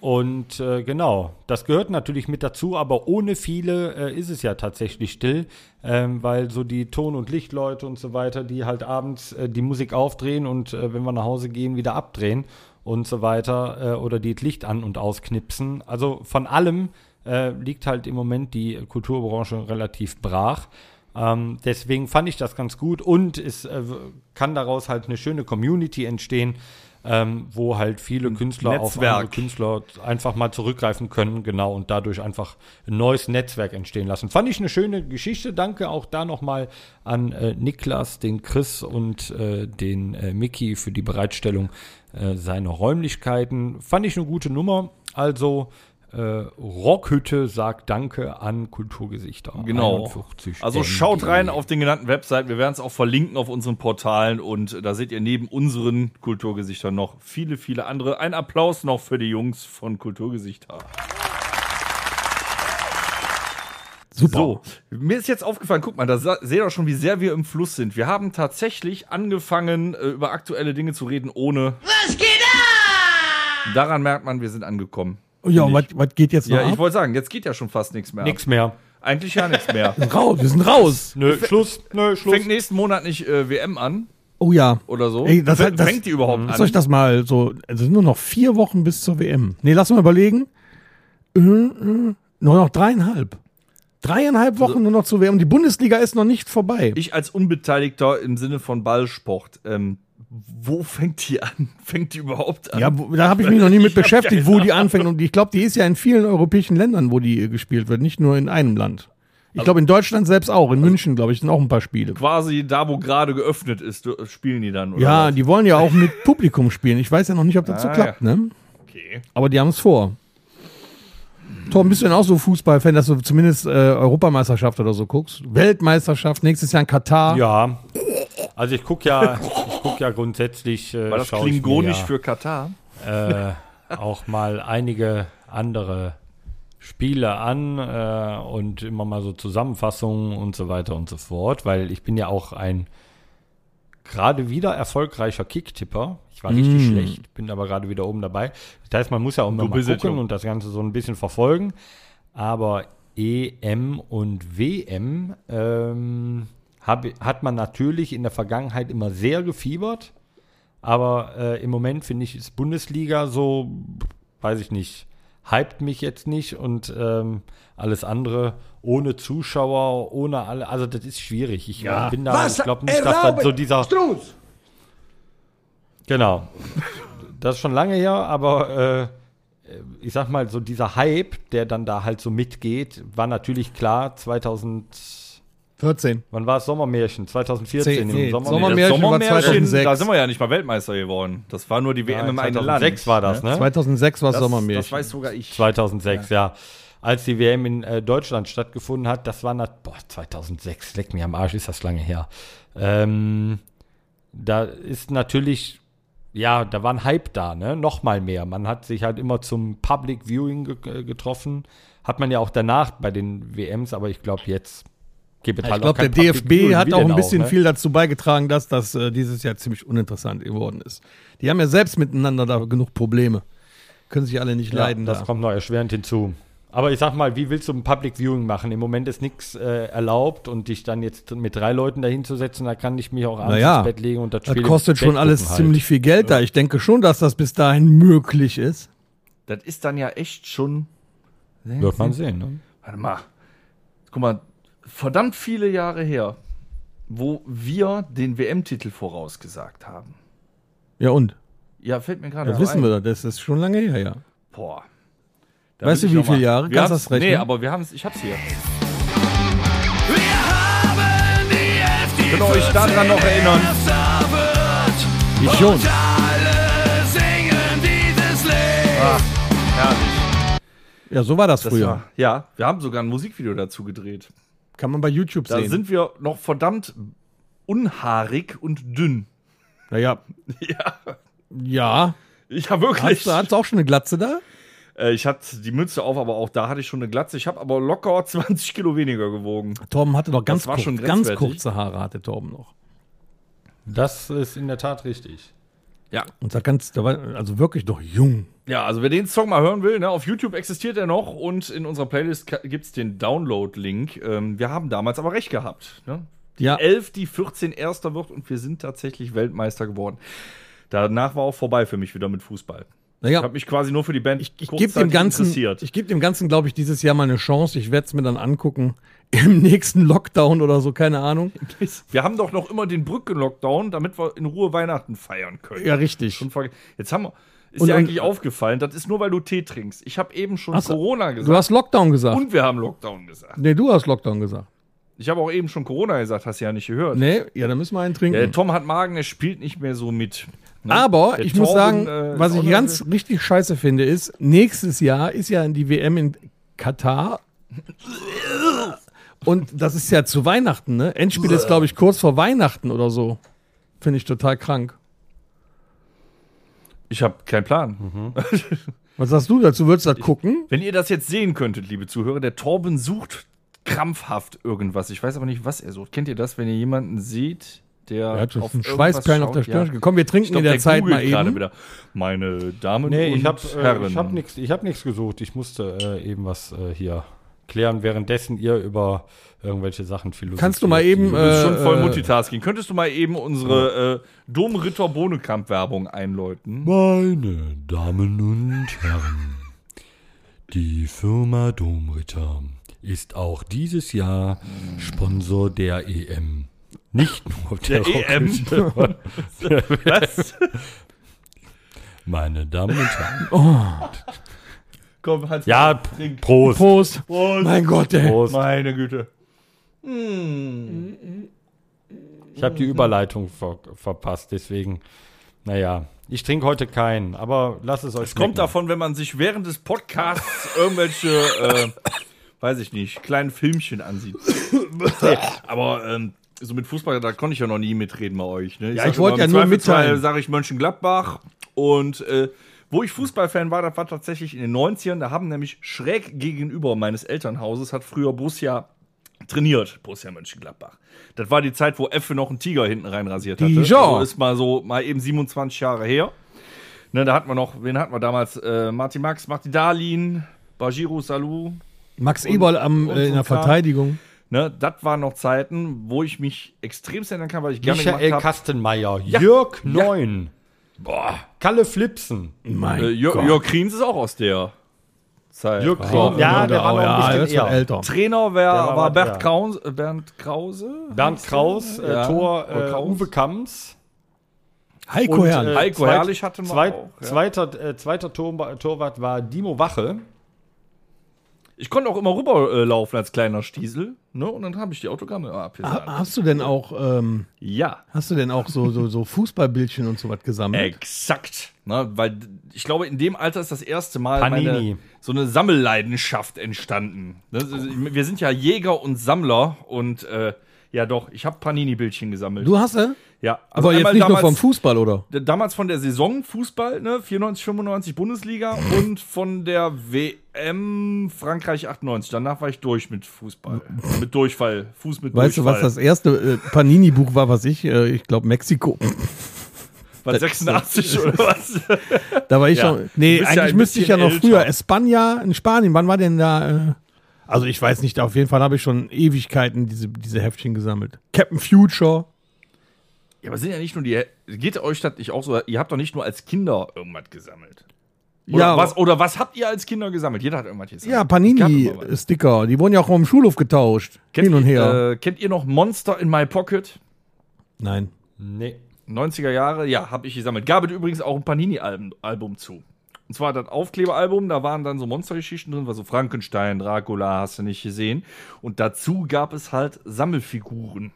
Speaker 2: Und äh, genau, das gehört natürlich mit dazu, aber ohne viele äh, ist es ja tatsächlich still, ähm, weil so die Ton- und Lichtleute und so weiter, die halt abends äh, die Musik aufdrehen und äh, wenn wir nach Hause gehen, wieder abdrehen und so weiter äh, oder die das Licht an- und ausknipsen. Also von allem äh, liegt halt im Moment die Kulturbranche relativ brach. Ähm, deswegen fand ich das ganz gut und es kann daraus halt eine schöne Community entstehen, ähm, wo halt viele Künstler auf
Speaker 4: Netzwerk.
Speaker 2: andere Künstler einfach mal zurückgreifen können, genau, und dadurch einfach ein neues Netzwerk entstehen lassen. Fand ich eine schöne Geschichte. Danke auch da nochmal an äh, Niklas, den Chris und äh, den äh, Mickey für die Bereitstellung äh, seiner Räumlichkeiten. Fand ich eine gute Nummer. Also Rockhütte sagt Danke an Kulturgesichter.
Speaker 4: Genau.
Speaker 2: 41
Speaker 4: Also
Speaker 2: MG.
Speaker 4: schaut rein auf den genannten Webseiten. Wir werden es auch verlinken auf unseren Portalen und da seht ihr neben unseren Kulturgesichtern noch viele, viele andere. Ein Applaus noch für die Jungs von Kulturgesichter.
Speaker 3: Super.
Speaker 4: So, mir ist jetzt aufgefallen, guck mal, da seht ihr schon, wie sehr wir im Fluss sind. Wir haben tatsächlich angefangen, äh, über aktuelle Dinge zu reden, ohne. Was geht da? Daran merkt man, wir sind angekommen.
Speaker 3: Oh ja, was, geht jetzt noch
Speaker 4: Ja, ich wollte sagen, jetzt geht ja schon fast nichts mehr.
Speaker 2: Nix mehr.
Speaker 4: Eigentlich ja nichts mehr. (laughs)
Speaker 3: Raus, wir sind raus.
Speaker 2: Nö, Schluss. Nö, Schluss.
Speaker 4: Fängt nächsten Monat nicht äh, WM an
Speaker 3: Oh ja.
Speaker 4: oder so?
Speaker 3: Ey, das-
Speaker 4: Fängt-
Speaker 3: das-
Speaker 4: Fängt die überhaupt
Speaker 3: Lasst euch
Speaker 4: an?
Speaker 3: das mal so. Es sind nur noch vier Wochen bis zur WM. Nee, lass mal überlegen. Äh, äh, nur noch dreieinhalb. Dreieinhalb Wochen nur noch zur WM. Die Bundesliga ist noch nicht vorbei.
Speaker 4: Ich als Unbeteiligter im Sinne von Ballsport, ähm, wo fängt die an? (laughs) Fängt die überhaupt an?
Speaker 3: ja, wo- da habe ich mich noch nie mit (laughs) beschäftigt, wo die anfängt. Und ich glaube, die ist ja in vielen europäischen Ländern, wo die äh, gespielt wird, nicht nur in einem Land. Ich glaube, in Deutschland selbst auch. In München, glaube ich, sind auch ein paar Spiele.
Speaker 4: Quasi da, wo gerade geöffnet ist, du- spielen die dann, oder?
Speaker 3: Ja,
Speaker 4: was?
Speaker 3: die wollen ja auch mit (laughs) Publikum spielen. Ich weiß ja noch nicht, ob das so
Speaker 4: Ah,
Speaker 3: klappt, ne?
Speaker 4: Okay.
Speaker 3: Aber die haben es vor. Torben, bist du denn auch so Fußballfan, dass du zumindest äh, Europameisterschaft oder so guckst? Weltmeisterschaft, nächstes Jahr in Katar.
Speaker 2: Ja. Also ich gucke ja, ich guck ja grundsätzlich. Äh,
Speaker 4: War das klingonisch
Speaker 2: ja,
Speaker 4: für Katar?
Speaker 2: äh, auch mal einige andere Spiele an äh, und immer mal so Zusammenfassungen und so weiter und so fort, weil ich bin ja auch ein gerade wieder erfolgreicher Kicktipper. Ich war richtig
Speaker 3: Mm.
Speaker 2: schlecht, bin aber gerade wieder oben dabei. Das heißt, man muss ja auch immer
Speaker 4: Du
Speaker 2: mal gucken und das Ganze so ein bisschen verfolgen. Aber EM und WM ähm, hab, hat man natürlich in der Vergangenheit immer sehr gefiebert. Aber äh, im Moment finde ich, ist Bundesliga so, weiß ich nicht, hypt mich jetzt nicht und ähm, alles andere ohne Zuschauer, ohne alle, also das ist schwierig. Ich
Speaker 3: Ja.
Speaker 2: bin da, ich glaube nicht, dass das so dieser. Genau. Das ist schon lange her, aber äh, ich sag mal, so dieser Hype, der dann da halt so mitgeht, war natürlich klar 2000.
Speaker 3: 14.
Speaker 2: Wann war es Sommermärchen? 2014
Speaker 3: Zehn,
Speaker 2: im
Speaker 3: nee,
Speaker 2: Sommermärchen.
Speaker 3: Sommermärchen war 2006.
Speaker 4: da sind wir ja nicht mal Weltmeister geworden. Das war nur die WM
Speaker 2: Ja,
Speaker 4: im eigenen Land.
Speaker 2: 2006 war das, ne?
Speaker 3: 2006 war es
Speaker 4: Das,
Speaker 3: Sommermärchen.
Speaker 4: das weiß sogar ich.
Speaker 2: 2006, ja. Als die WM in äh, Deutschland stattgefunden hat, das war, na, boah, 2006, leck mich am Arsch, ist das lange her. Ähm, da ist natürlich, ja, da war ein Hype da, ne? Noch mal mehr. Man hat sich halt immer zum Public Viewing ge äh, getroffen. Hat man ja auch danach bei den WMs, aber ich glaube jetzt gibt es
Speaker 3: ich
Speaker 2: halt
Speaker 3: glaube, der DFB hat auch ein bisschen
Speaker 2: ne?
Speaker 3: viel dazu beigetragen, dass das äh, dieses Jahr ziemlich uninteressant geworden ist. Die haben ja selbst miteinander da genug Probleme. Können sich alle nicht
Speaker 2: Ja,
Speaker 3: leiden.
Speaker 2: das
Speaker 3: da.
Speaker 2: kommt noch erschwerend hinzu. Aber ich sag mal, wie willst du ein Public Viewing machen? Im Moment ist nichts äh, erlaubt und dich dann jetzt mit drei Leuten dahin zu setzen, da kann ich mich auch abends
Speaker 3: Naja,
Speaker 2: ins Bett legen und das
Speaker 3: Das
Speaker 2: Spiel im
Speaker 3: kostet
Speaker 2: Bett
Speaker 3: schon alles
Speaker 2: halt.
Speaker 3: ziemlich viel Geld da. Ich denke schon, dass das bis dahin möglich ist.
Speaker 4: Das ist dann ja echt schon.
Speaker 2: Wird man sehen, ne?
Speaker 4: Warte mal. Guck mal, verdammt viele Jahre her, wo wir den WM-Titel vorausgesagt haben.
Speaker 3: Ja und?
Speaker 4: Ja, fällt mir gerade
Speaker 3: Ja,
Speaker 4: so
Speaker 3: wissen
Speaker 4: ein.
Speaker 3: wir, das ist schon lange her, ja.
Speaker 4: Boah. Da
Speaker 3: Weißt du,
Speaker 4: ich
Speaker 3: wie viele Jahre?
Speaker 4: Wir
Speaker 3: Kannst das rechnen?
Speaker 4: Nee, aber wir haben es, ich hab's hier.
Speaker 1: Wir haben die Elf, die
Speaker 4: Könnt ihr euch daran noch erinnern?
Speaker 3: Ich schon.
Speaker 1: alle singen dieses Lied.
Speaker 4: Herrlich.
Speaker 3: Ja, so war das,
Speaker 4: Das
Speaker 3: früher.
Speaker 4: war, ja, wir haben sogar ein Musikvideo dazu gedreht.
Speaker 3: Kann man bei YouTube
Speaker 4: Da
Speaker 3: sehen.
Speaker 4: sind wir noch verdammt unhaarig und dünn.
Speaker 3: naja. (laughs)
Speaker 4: Ja.
Speaker 3: Ja.
Speaker 4: Ja, wirklich.
Speaker 3: Hast du hast du auch schon eine Glatze da?
Speaker 4: Äh, ich hatte die Mütze auf, aber auch da hatte ich schon eine Glatze. Ich habe aber locker (laughs) 20 Kilo weniger gewogen.
Speaker 3: Torben hatte doch ganz,
Speaker 4: war
Speaker 3: kurz,
Speaker 4: schon
Speaker 3: ganz kurze Haare, hatte Torben noch.
Speaker 2: Das ist in der Tat richtig.
Speaker 4: Ja.
Speaker 3: Und da ganz, da war also wirklich doch jung.
Speaker 4: Ja, also wer den Song mal hören will, ne, auf YouTube existiert er noch und in unserer Playlist gibt es den Download-Link. Ähm, wir haben damals aber recht gehabt. Ne?
Speaker 3: Ja,
Speaker 4: 11, die 14 Erster wird und wir sind tatsächlich Weltmeister geworden. Danach war auch vorbei für mich wieder mit Fußball. Ich
Speaker 3: naja.
Speaker 4: habe mich quasi nur für die Band
Speaker 3: Ich, ich
Speaker 4: kurzzeitig
Speaker 3: dem Ganzen,
Speaker 4: interessiert.
Speaker 3: ich gebe dem Ganzen, glaube ich, dieses Jahr mal eine Chance. Ich werde es mir dann angucken. (laughs) Im nächsten Lockdown oder so, keine Ahnung. (laughs)
Speaker 4: Wir haben doch noch immer den Brücken-Lockdown, damit wir in Ruhe Weihnachten feiern können.
Speaker 3: Ja, richtig.
Speaker 4: Jetzt haben wir. Ist
Speaker 3: Und-
Speaker 4: dir
Speaker 3: und-
Speaker 4: eigentlich aufgefallen, das ist nur, weil du Tee trinkst. Ich habe eben schon
Speaker 3: so,
Speaker 4: Corona
Speaker 3: Du
Speaker 4: gesagt
Speaker 3: hast Lockdown gesagt.
Speaker 4: und wir haben Lockdown gesagt.
Speaker 3: nee, du hast Lockdown gesagt.
Speaker 4: Ich habe auch eben schon Corona gesagt, hast du ja nicht gehört.
Speaker 3: Nee, ja, dann müssen wir einen trinken.
Speaker 4: Der Tom hat Magen, der spielt nicht mehr so mit. Ne?
Speaker 3: Aber
Speaker 4: Der
Speaker 3: ich muss
Speaker 4: Torben,
Speaker 3: sagen,
Speaker 4: äh,
Speaker 3: was ich ganz richtig scheiße finde, ist, nächstes Jahr ist ja die WM in Katar. Und das ist ja zu Weihnachten, ne? Endspiel ist, glaube ich, kurz vor Weihnachten oder so. Finde ich total krank.
Speaker 4: Ich habe keinen Plan.
Speaker 3: Mhm. (laughs) Was sagst du dazu? Würdest du das gucken?
Speaker 4: Wenn ihr das jetzt sehen könntet, liebe Zuhörer, der Torben sucht krampfhaft irgendwas. Ich weiß aber nicht, was er sucht. Kennt ihr das, wenn ihr jemanden seht, der
Speaker 3: Er hat schon
Speaker 4: auf
Speaker 3: einen Schweißperlen auf der? Stirn.
Speaker 4: Ja.
Speaker 3: Komm, wir
Speaker 4: Ich
Speaker 3: trinken
Speaker 4: glaub,
Speaker 3: in der, Zeit
Speaker 4: googelt
Speaker 3: mal
Speaker 4: gerade
Speaker 3: eben.
Speaker 4: wieder. Meine Damen
Speaker 2: Nee,
Speaker 4: und
Speaker 2: ich habe
Speaker 4: Herren.
Speaker 2: äh, ich hab nichts ich hab gesucht. Ich musste äh, eben was äh, hier klären, währenddessen ihr über irgendwelche Sachen philosophiert.
Speaker 3: Kannst du mal eben,
Speaker 4: Du bist schon
Speaker 3: Äh,
Speaker 4: voll
Speaker 3: äh,
Speaker 4: Multitasking. Könntest du mal eben unsere äh, Domritter Bohnekamp-Werbung einläuten?
Speaker 2: Meine Damen und Herren, die Firma Domritter ist auch dieses Jahr Sponsor der EM. Nicht nur der,
Speaker 4: Der EM? (laughs) Was? (laughs)
Speaker 2: Meine Damen und Herren.
Speaker 4: Komm, Hans.
Speaker 2: Ja,
Speaker 4: trink.
Speaker 2: Prost.
Speaker 3: Prost.
Speaker 4: Prost.
Speaker 3: Mein Gott, ey.
Speaker 2: Prost.
Speaker 4: Meine Güte.
Speaker 2: Ich habe die Überleitung ver verpasst, deswegen, naja, ich trinke heute keinen, aber lass es euch
Speaker 4: Es kommt davon, wenn man sich während des Podcasts irgendwelche, äh, weiß ich nicht, kleinen Filmchen ansieht. Nee, aber ähm, so mit Fußball, da konnte ich ja noch nie mitreden bei euch. Ne?
Speaker 3: Ja,
Speaker 4: sag
Speaker 3: ich wollte ja nur mitteilen.
Speaker 4: sage ich Mönchengladbach. Und äh, wo ich Fußballfan war, das war tatsächlich in den 90ern. Da haben nämlich schräg gegenüber meines Elternhauses hat früher Borussia trainiert, Borussia Mönchengladbach. Das war die Zeit, wo Effe noch einen Tiger hinten rein rasiert hatte.
Speaker 3: Dijon.
Speaker 4: Also ist mal so, mal eben 27 Jahre her. Ne, da hatten wir noch, wen hatten wir damals? Äh, Martin Max, Martin Dahlin, Bajiro Salou.
Speaker 3: Max Eberl am,
Speaker 4: und
Speaker 3: äh, in der. Verteidigung.
Speaker 4: Ne, das waren noch Zeiten, wo ich mich extrem erinnern kann, weil ich gerne
Speaker 2: Michael
Speaker 4: gemacht habe.
Speaker 2: Kastenmeier, Jörg Neun,
Speaker 4: Boah,
Speaker 2: Kalle Flipsen.
Speaker 3: Mein
Speaker 4: äh, Jör,
Speaker 3: Gott.
Speaker 4: Jörg Kriens ist auch aus der Zeit.
Speaker 2: Jörg
Speaker 3: Oh,
Speaker 2: Kriens. Ja, der war noch ein
Speaker 3: ja,
Speaker 2: bisschen
Speaker 3: älter.
Speaker 4: Trainer wär,
Speaker 2: war
Speaker 4: war,
Speaker 2: was,
Speaker 4: Bert. Kraus, äh, Bernd Krause.
Speaker 2: Bernd Kraus, äh,
Speaker 4: Ja,
Speaker 2: Tor
Speaker 4: Tor
Speaker 2: äh,
Speaker 4: Kraus.
Speaker 2: Uwe Kamms.
Speaker 3: Heiko
Speaker 2: Und,
Speaker 3: Herrlich.
Speaker 2: äh,
Speaker 4: Heiko Herrlich hatten wir
Speaker 2: zweit,
Speaker 4: auch, ja.
Speaker 2: Zweiter, äh, zweiter Tor, Torwart war Dimo Wache.
Speaker 4: Ich konnte auch immer rüberlaufen äh, laufen als kleiner Stiesel. Ne? Und dann habe ich die Autogramme immer
Speaker 3: Ha-
Speaker 4: abgesagt.
Speaker 3: Hast du denn auch, ähm,
Speaker 4: Ja.
Speaker 3: hast du denn auch so, so, so Fußballbildchen und so was gesammelt?
Speaker 4: Exakt. Ne, weil ich glaube, in dem Alter ist das erste Mal
Speaker 2: Panini.
Speaker 4: meine, so eine Sammelleidenschaft entstanden. Ne, Wir sind ja Jäger und Sammler und äh, ja doch, ich habe Panini-Bildchen gesammelt.
Speaker 3: Du hast sie?
Speaker 4: Ja, also
Speaker 3: Aber jetzt nicht nur
Speaker 4: damals-
Speaker 3: vom Fußball, oder?
Speaker 4: Damals von der Saison Fußball, ne, 94, 95 Bundesliga und von der WM Frankreich 98. Danach war ich durch mit Fußball. (laughs) mit Durchfall. Fuß mit
Speaker 3: Weißt du,
Speaker 4: Durchfall.
Speaker 3: was das erste äh, Panini-Buch war, was ich, äh, ich glaube, Mexiko.
Speaker 4: Was, 86 (laughs) oder was?
Speaker 3: Da war ich
Speaker 4: Ja.
Speaker 3: schon. Nee,
Speaker 4: Du ja
Speaker 3: eigentlich
Speaker 4: ein
Speaker 3: müsste ich ja noch früher.
Speaker 4: älter.
Speaker 3: Espanja in Spanien, wann war denn da? Äh, also ich weiß nicht, auf jeden Fall habe ich schon Ewigkeiten diese, diese Heftchen gesammelt. Captain Future.
Speaker 4: Ja, aber sind ja nicht nur die. Geht euch das nicht auch so? Ihr habt doch nicht nur als Kinder irgendwas gesammelt. Oder,
Speaker 3: Ja,
Speaker 4: was, oder was habt ihr als Kinder gesammelt? Jeder hat irgendwas gesammelt.
Speaker 3: Ja. Panini-Sticker. Die wurden ja auch dem Schulhof getauscht.
Speaker 4: Kennt
Speaker 3: Hin und
Speaker 4: ihr,
Speaker 3: her.
Speaker 4: Äh, kennt ihr noch Monster in My Pocket?
Speaker 3: Nein.
Speaker 2: Nee.
Speaker 4: 90er Jahre? Ja, habe ich gesammelt. Gab es übrigens auch ein Panini-Album Album zu. Und zwar das Aufkleberalbum, da waren dann so Monstergeschichten drin, war so Frankenstein, Dracula, hast du nicht gesehen. Und dazu gab es halt Sammelfiguren.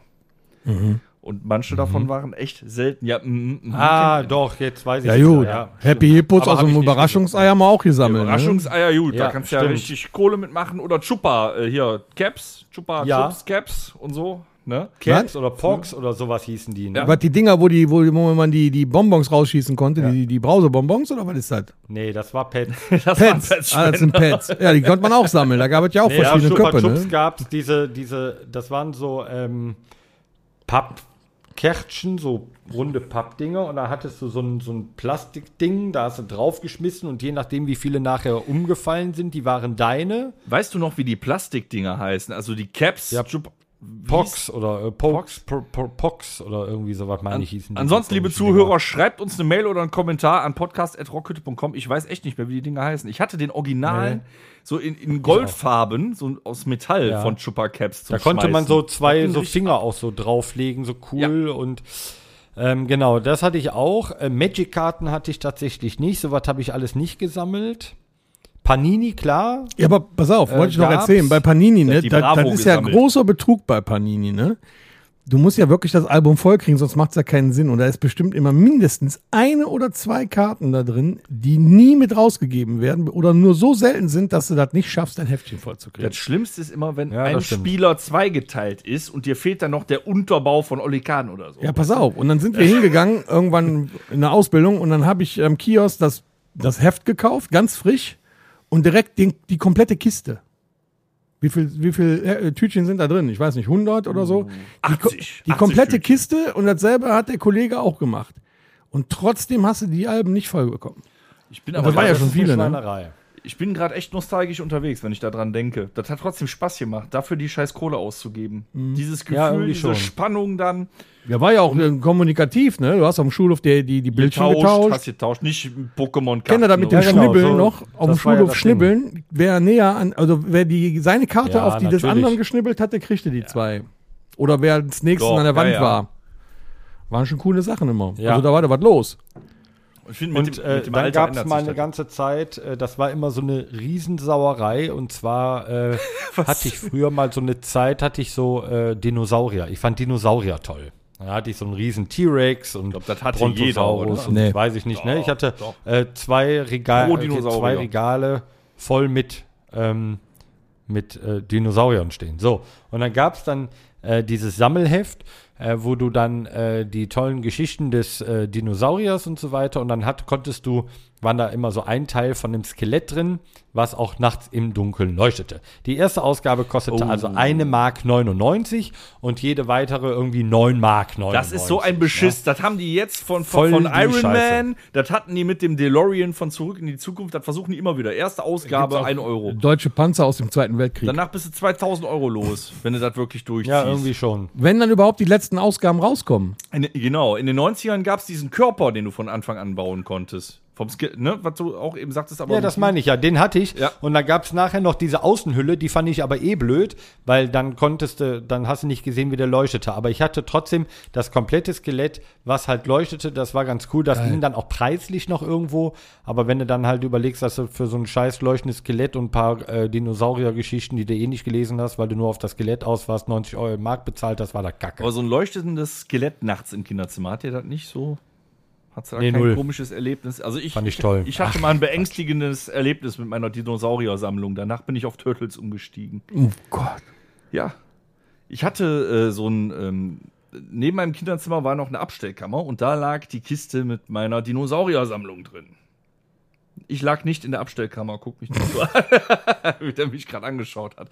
Speaker 3: Mhm.
Speaker 4: Und manche davon waren echt selten. Ja, mm, mm,
Speaker 2: Ah, doch, jetzt weiß ich
Speaker 3: Ja,
Speaker 2: es
Speaker 3: gut.
Speaker 2: ja.
Speaker 3: Happy Hippos
Speaker 2: Aber
Speaker 3: aus
Speaker 2: hab
Speaker 3: dem
Speaker 2: ich nicht
Speaker 3: Überraschungsei haben wir auch gesammelt. Ne?
Speaker 4: Überraschungseier, gut, da
Speaker 2: Ja,
Speaker 4: kannst du ja richtig Kohle mitmachen. Oder Chupa, äh, hier, Caps, Chupa,
Speaker 2: Ja.
Speaker 4: Chups, Caps und so. Ne?
Speaker 2: Caps oder Pox oder sowas hießen die. Ne?
Speaker 4: Ja.
Speaker 3: Was die Dinger, wo, die, wo, wo man die, die Bonbons rausschießen konnte, die, die Brausebonbons oder was ist das?
Speaker 2: Nee, das war (laughs) Pets.
Speaker 4: Das
Speaker 3: Pets. Ah, das sind Pets. Ja, die konnte man auch sammeln. Da gab es ja auch
Speaker 2: Nee, ja,
Speaker 3: verschiedene
Speaker 2: Chupa
Speaker 3: Köpfe.
Speaker 2: Chups
Speaker 3: Ne?
Speaker 2: gab es diese, diese, das waren so ähm, Pappkärtchen, so runde Pappdinger und da hattest du so ein, so ein Plastikding, da hast du draufgeschmissen und je nachdem, wie viele nachher umgefallen sind, die waren deine.
Speaker 4: Weißt du noch, wie die Plastikdinger heißen? Also die Caps,
Speaker 2: Ja, Pox oder äh, Pox, po, po, Pox oder irgendwie sowas meine ich hießen. die
Speaker 4: Ansonsten, liebe Zuhörer, schreibt uns eine Mail oder einen Kommentar an podcast.rockhütte.com. Ich weiß echt nicht mehr, wie die Dinger heißen. Ich hatte den Originalen
Speaker 2: Nee.
Speaker 4: so in, in Goldfarben, so aus Metall
Speaker 2: Ja.
Speaker 4: von Chupa Caps
Speaker 2: Da konnte man
Speaker 4: Schmeißen.
Speaker 2: so zwei so Finger auch so drauflegen, so cool und ähm, genau, das hatte ich auch. Äh, Magic-Karten hatte ich tatsächlich nicht, sowas habe ich alles nicht gesammelt. Panini, klar.
Speaker 3: Ja, aber pass auf,
Speaker 2: Äh,
Speaker 3: wollte ich noch erzählen. Bei Panini, ne?
Speaker 4: die
Speaker 3: Das, ist ja großer Betrug bei Panini, ne? Du musst ja wirklich das Album vollkriegen, sonst macht es ja keinen Sinn. Und da ist bestimmt immer mindestens eine oder zwei Karten da drin, die nie mit rausgegeben werden oder nur so selten sind, dass du das nicht schaffst, dein Heftchen vollzukriegen.
Speaker 4: Das Schlimmste ist immer, wenn
Speaker 2: Ja,
Speaker 4: ein. Spieler zweigeteilt ist und dir fehlt dann noch der Unterbau von Oli Kahn oder so.
Speaker 3: Ja, pass auf. Und dann sind wir hingegangen, irgendwann in der Ausbildung, und dann habe ich am Kiosk das, das Heft gekauft, ganz frisch, und direkt den, die komplette Kiste. Wie viel, wie viel äh, Tütchen sind da drin? Ich weiß nicht, 100 oder so. Die, ko-
Speaker 4: 80,
Speaker 3: die
Speaker 4: 80
Speaker 3: komplette
Speaker 4: Tütchen.
Speaker 3: Kiste und dasselbe hat der Kollege auch gemacht. Und trotzdem hast du die Alben nicht voll bekommen.
Speaker 4: Ich bin
Speaker 3: das
Speaker 4: aber
Speaker 3: war ja schon
Speaker 2: Das
Speaker 3: viele, ne?
Speaker 4: Ich bin gerade echt nostalgisch unterwegs, wenn ich daran denke. Das hat trotzdem Spaß gemacht, dafür die scheiß Kohle auszugeben. Dieses Gefühl,
Speaker 2: Ja,
Speaker 4: diese
Speaker 2: schon.
Speaker 4: Spannung dann.
Speaker 3: Ja, war ja auch äh, kommunikativ, ne? Du hast auf dem Schulhof die, die, die Bildschirme
Speaker 4: Getauscht,
Speaker 3: getauscht.
Speaker 4: hast getauscht, nicht Pokémon
Speaker 3: Kennt ihr das mit dem
Speaker 2: Ja, genau,
Speaker 3: Schnibbeln
Speaker 2: so-
Speaker 3: noch? Auf dem
Speaker 2: das war ja
Speaker 3: Schulhof
Speaker 2: das
Speaker 3: schnibbeln, wer näher an, also wer die seine Karte
Speaker 2: Ja,
Speaker 3: auf die des
Speaker 2: natürlich.
Speaker 3: anderen geschnibbelt hatte, kriegte die zwei. Oder wer als nächstes
Speaker 4: Doch,
Speaker 3: an der
Speaker 4: ja,
Speaker 3: Wand
Speaker 4: ja.
Speaker 3: war. Waren schon coole Sachen immer.
Speaker 2: Ja.
Speaker 3: Also da war da was los.
Speaker 4: Ich find, mit
Speaker 2: Und
Speaker 4: dem-
Speaker 2: äh,
Speaker 4: mit dem
Speaker 2: dann
Speaker 4: Alter
Speaker 2: gab es
Speaker 4: ändert
Speaker 2: mal
Speaker 4: sich
Speaker 2: eine
Speaker 4: das.
Speaker 2: ganze Zeit, äh, das war immer so eine Riesensauerei. Und zwar äh, (laughs) hatte ich früher mal so eine Zeit, hatte ich so äh, Dinosaurier. Ich fand Dinosaurier toll. Da hatte ich so einen riesen T-Rex und
Speaker 4: glaub, das hatte
Speaker 2: Brontosaurus
Speaker 4: jeder, oder?
Speaker 2: und
Speaker 3: Nee.
Speaker 2: weiß ich nicht. ne? Ich hatte äh, zwei, Regal, äh, zwei Regale voll mit, ähm, mit äh, Dinosauriern stehen. So, und dann gab es dann äh, dieses Sammelheft, äh, wo du dann äh, die tollen Geschichten des äh, Dinosauriers und so weiter und dann hat, konntest du, waren da immer so ein Teil von dem Skelett drin, was auch nachts im Dunkeln leuchtete. Die erste Ausgabe kostete
Speaker 4: Oh.
Speaker 2: also eine Mark 99 und jede weitere irgendwie 9 Mark 99.
Speaker 4: Das ist so ein Beschiss. Das haben die jetzt von,
Speaker 2: Voll
Speaker 4: von, von
Speaker 2: die
Speaker 4: Iron
Speaker 2: Scheiße.
Speaker 4: Man. Das hatten die mit dem DeLorean von Zurück in die Zukunft. Das versuchen die immer wieder. Erste Ausgabe,
Speaker 3: auch
Speaker 4: 1 Euro.
Speaker 3: Deutsche Panzer aus dem Zweiten Weltkrieg.
Speaker 4: Danach bist du 2000 Euro los, (laughs) wenn du das wirklich durchziehst.
Speaker 2: Ja, irgendwie schon.
Speaker 3: Wenn dann überhaupt die letzten Ausgaben rauskommen.
Speaker 4: In, genau, in den 90ern gab es diesen Körper, den du von Anfang an bauen konntest. Vom Skill, ne? Was du auch eben sagtest, aber.
Speaker 2: Ja, das meine ich ja. Den hatte ich.
Speaker 4: Ja.
Speaker 2: Und da gab es nachher noch diese Außenhülle, die fand ich aber eh blöd, weil dann konntest du, dann hast du nicht gesehen, wie der leuchtete. Aber ich hatte trotzdem das komplette Skelett, was halt leuchtete. Das war ganz cool. Das ging dann auch preislich noch irgendwo. Aber wenn du dann halt überlegst, dass du für so ein scheiß leuchtendes Skelett und ein paar äh, Dinosaurier-Geschichten, die du eh nicht gelesen hast, weil du nur auf das Skelett aus warst, 90 Euro im Markt bezahlt, das war da Kacke.
Speaker 4: Aber so ein leuchtendes Skelett nachts im Kinderzimmer, hat ihr das nicht so? Hat da
Speaker 2: Nee,
Speaker 4: kein
Speaker 2: null.
Speaker 4: komisches Erlebnis? Also ich,
Speaker 2: Fand ich toll.
Speaker 4: Ich hatte mal ein beängstigendes Erlebnis mit meiner Dinosaurier-Sammlung. Danach bin ich auf Turtles umgestiegen.
Speaker 3: Oh Gott.
Speaker 4: Ja. Ich hatte äh, so ein, ähm, neben meinem Kinderzimmer war noch eine Abstellkammer und da lag die Kiste mit meiner Dinosaurier-Sammlung drin. Ich lag nicht in der Abstellkammer, guck mich nicht so an, (laughs) wie der mich gerade angeschaut hat.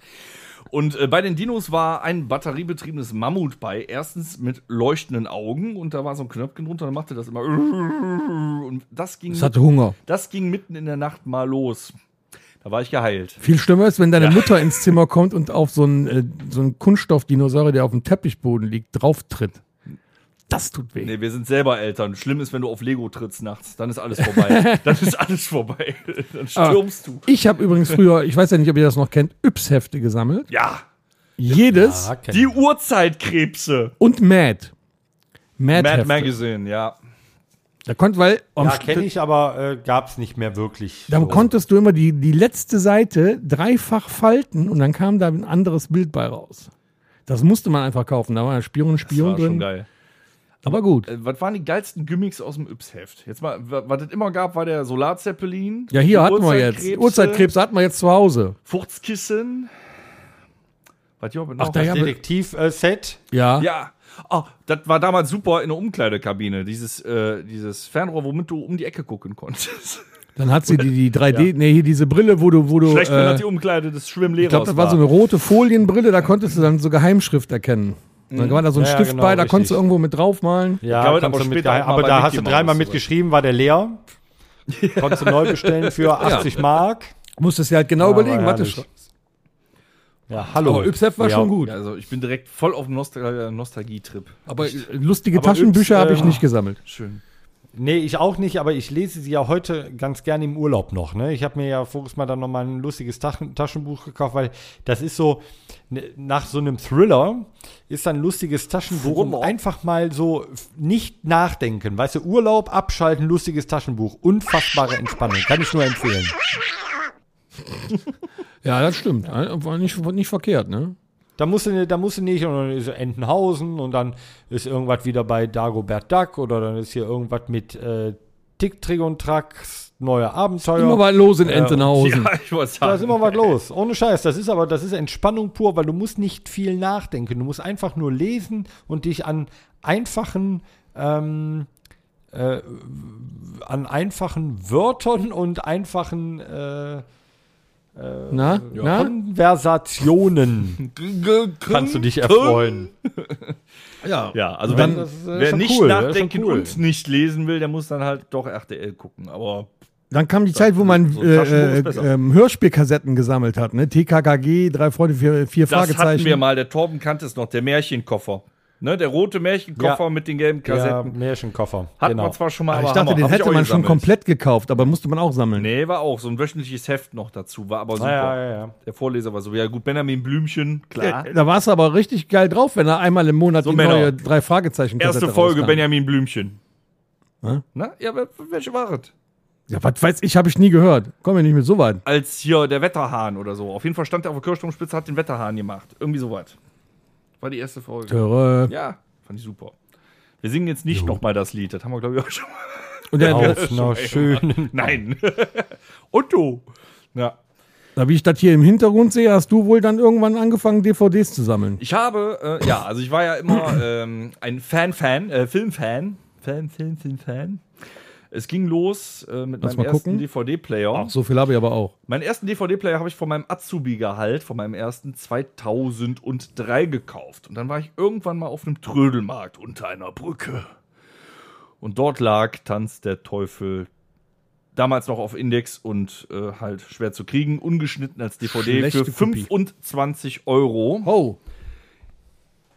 Speaker 4: Und äh, bei den Dinos war ein batteriebetriebenes Mammut bei. Erstens mit leuchtenden Augen und da war so ein Knöpfchen drunter, dann machte das immer. (laughs) Und das ging,
Speaker 3: Es hatte Hunger.
Speaker 4: das ging mitten in der Nacht mal los. Da war ich geheilt.
Speaker 3: Viel schlimmer ist, wenn deine Mutter ins Zimmer kommt und auf so einen, äh, so einen Kunststoffdinosaurier, der auf dem Teppichboden liegt, drauf tritt. Das tut weh.
Speaker 4: Nee, wir sind selber Eltern. Schlimm ist, wenn du auf Lego trittst nachts. Dann ist alles vorbei. (laughs) dann ist alles vorbei. Dann stürmst du.
Speaker 3: Ich habe übrigens früher, ich weiß ja nicht, ob ihr das noch kennt, Yps-Hefte gesammelt.
Speaker 4: Ja,
Speaker 3: Jedes
Speaker 2: Ah, kenn
Speaker 4: die Urzeitkrebse.
Speaker 3: und Mad. Mad,
Speaker 4: Mad. Magazine, ja.
Speaker 3: Da konnt, weil
Speaker 2: Ja, kenne ich, aber äh, gab es nicht mehr wirklich.
Speaker 3: Da
Speaker 2: so.
Speaker 3: konntest du immer die, die letzte Seite dreifach falten und dann kam da ein anderes Bild bei raus. Das musste man einfach kaufen. Da war ein Spion,
Speaker 4: Das
Speaker 3: Spion
Speaker 4: war schon
Speaker 3: drin.
Speaker 4: geil.
Speaker 3: Aber gut.
Speaker 4: Äh, was waren die geilsten Gimmicks aus dem Yps-Heft? Jetzt mal, wa- was es immer gab, war der Solarzeppelin.
Speaker 3: Ja, hier hatten wir jetzt. Urzeitkrebs hatten wir jetzt zu Hause.
Speaker 4: Fuchskissen. Was ja,
Speaker 3: Ach, da ja.
Speaker 2: Detektiv-Set.
Speaker 3: Ja.
Speaker 4: Ja. Oh, das war damals super in der Umkleidekabine. Dieses, äh, dieses Fernrohr, womit du um die Ecke gucken konntest. (laughs)
Speaker 3: Dann hat sie die, die 3D, nee, hier diese Brille, wo du, wo du,
Speaker 4: Schlecht, wenn das
Speaker 3: äh,
Speaker 4: die Umkleide des
Speaker 3: ich
Speaker 4: Schwimmlehrers
Speaker 3: glaube, das war so eine rote Folienbrille, da konntest du dann so Geheimschrift erkennen. Dann war da so ein
Speaker 2: Ja, ja,
Speaker 3: Stift
Speaker 2: genau,
Speaker 3: bei, da
Speaker 2: richtig.
Speaker 3: konntest du irgendwo mit draufmalen.
Speaker 2: Ja, kannst
Speaker 4: aber später
Speaker 2: aber
Speaker 4: bei
Speaker 2: da hast du dreimal mitgeschrieben, war der leer. Konntest du neu bestellen für 80 Mark.
Speaker 3: Musstest du halt genau
Speaker 2: Ja,
Speaker 3: überlegen, was du.
Speaker 2: Ja, hallo.
Speaker 3: Aber Yps-Heft war
Speaker 2: Ja.
Speaker 3: schon gut.
Speaker 4: Ja, also ich bin direkt voll auf dem Nostal Nostalgie-Trip.
Speaker 3: Aber äh, lustige
Speaker 2: Aber
Speaker 3: Taschenbücher habe ich
Speaker 2: äh,
Speaker 3: nicht gesammelt.
Speaker 4: Schön.
Speaker 2: Nee, ich auch nicht, aber ich lese sie ja heute ganz gerne im Urlaub noch. Ne? Ich habe mir ja voriges Mal dann nochmal ein lustiges Taschen Taschenbuch gekauft, weil das ist so, ne, nach so einem Thriller ist dann ein lustiges Taschenbuch
Speaker 4: Thriller?
Speaker 2: einfach mal so nicht nachdenken. Weißt du, Urlaub, abschalten, lustiges Taschenbuch. Unfassbare Entspannung. Kann ich nur empfehlen. (laughs)
Speaker 3: Ja, das stimmt. War nicht, nicht verkehrt, ne?
Speaker 2: Da musst du, da musst du nicht, und dann ist Entenhausen und dann ist irgendwas wieder bei Dagobert Duck oder dann ist hier irgendwas mit äh, Tick, Trick und Tracks, neue Abenteuer.
Speaker 3: Immer was los in Entenhausen.
Speaker 4: Ja, ich wollte sagen.
Speaker 2: Da ist immer was los. Ohne Scheiß. Das ist aber, das ist Entspannung pur, weil du musst nicht viel nachdenken. Du musst einfach nur lesen und dich an einfachen, ähm, äh, an einfachen Wörtern und einfachen äh,
Speaker 3: Na? Na?
Speaker 2: Konversationen kannst du dich erfreuen.
Speaker 3: Ja.
Speaker 4: Ja, also
Speaker 3: Dann-
Speaker 4: wenn,
Speaker 2: Das ist, äh,
Speaker 4: wer nicht
Speaker 2: cool, das
Speaker 4: nachdenken
Speaker 2: cool.
Speaker 4: und nicht lesen will, der muss dann halt doch RTL gucken. Aber
Speaker 3: Dann kam die Zeit, wo man
Speaker 4: so
Speaker 3: äh, äh, ähm, Hörspielkassetten gesammelt hat. Ne? TKKG, drei Freunde, vier, vier
Speaker 4: das hatten
Speaker 3: Fragezeichen.
Speaker 4: wir mal, der Torben kannte es noch, der Märchenkoffer. Ne, der rote Märchenkoffer
Speaker 2: Ja.
Speaker 4: mit den gelben
Speaker 2: Ja,
Speaker 4: Kassetten.
Speaker 2: Märchenkoffer.
Speaker 4: Hat
Speaker 2: genau.
Speaker 4: man zwar schon mal,
Speaker 3: Aber ich dachte,
Speaker 4: Hammer.
Speaker 3: den hätte man schon
Speaker 4: gesammelt.
Speaker 3: komplett gekauft, aber musste man auch sammeln.
Speaker 4: Nee, war auch so ein wöchentliches Heft noch dazu, war aber super.
Speaker 2: Ja, ja, ja.
Speaker 4: Der Vorleser war so, ja gut, Benjamin Blümchen, klar.
Speaker 3: Da warst du aber richtig geil drauf, wenn er einmal im Monat
Speaker 4: So,
Speaker 3: die
Speaker 4: Männer.
Speaker 3: neue drei Fragezeichen
Speaker 4: Erste Folge Benjamin Blümchen.
Speaker 3: Hä?
Speaker 4: Na, ja, wel- welche war es?
Speaker 3: Ja, was weiß ich, habe ich nie gehört. Komm ja nicht mit so weit.
Speaker 4: Als hier der Wetterhahn oder so. Auf jeden Fall stand er auf der Kirchturmspitze, hat den Wetterhahn gemacht. Irgendwie sowas. War die erste Folge.
Speaker 3: Töre.
Speaker 4: Ja, fand ich super. Wir singen jetzt nicht nochmal das Lied, das haben wir, glaube ich, auch schon mal.
Speaker 3: Und der,
Speaker 2: Auf einer schönen.
Speaker 4: Nein. (laughs) Otto. Ja.
Speaker 3: da, wie ich das hier im Hintergrund sehe, hast du wohl dann irgendwann angefangen, DVDs zu sammeln.
Speaker 4: Ich habe, äh, ja, also ich war ja immer ähm, ein Fan-Fan, äh, Film-Fan. Fan, Film, Film, Fan. Es ging los äh, mit
Speaker 3: Lass
Speaker 4: meinem ersten. DVD-Player.
Speaker 3: Ach, so viel habe ich aber auch.
Speaker 4: Meinen ersten DVD-Player habe ich von meinem Azubi-Gehalt, von meinem ersten 2003 gekauft. Und dann war ich irgendwann mal auf einem Trödelmarkt unter einer Brücke. Und dort lag Tanz der Teufel. Damals noch auf Index und äh, halt schwer zu kriegen, ungeschnitten als DVD
Speaker 3: Schlechte
Speaker 4: für
Speaker 3: Kopie.
Speaker 4: 25 Euro.
Speaker 3: Oh.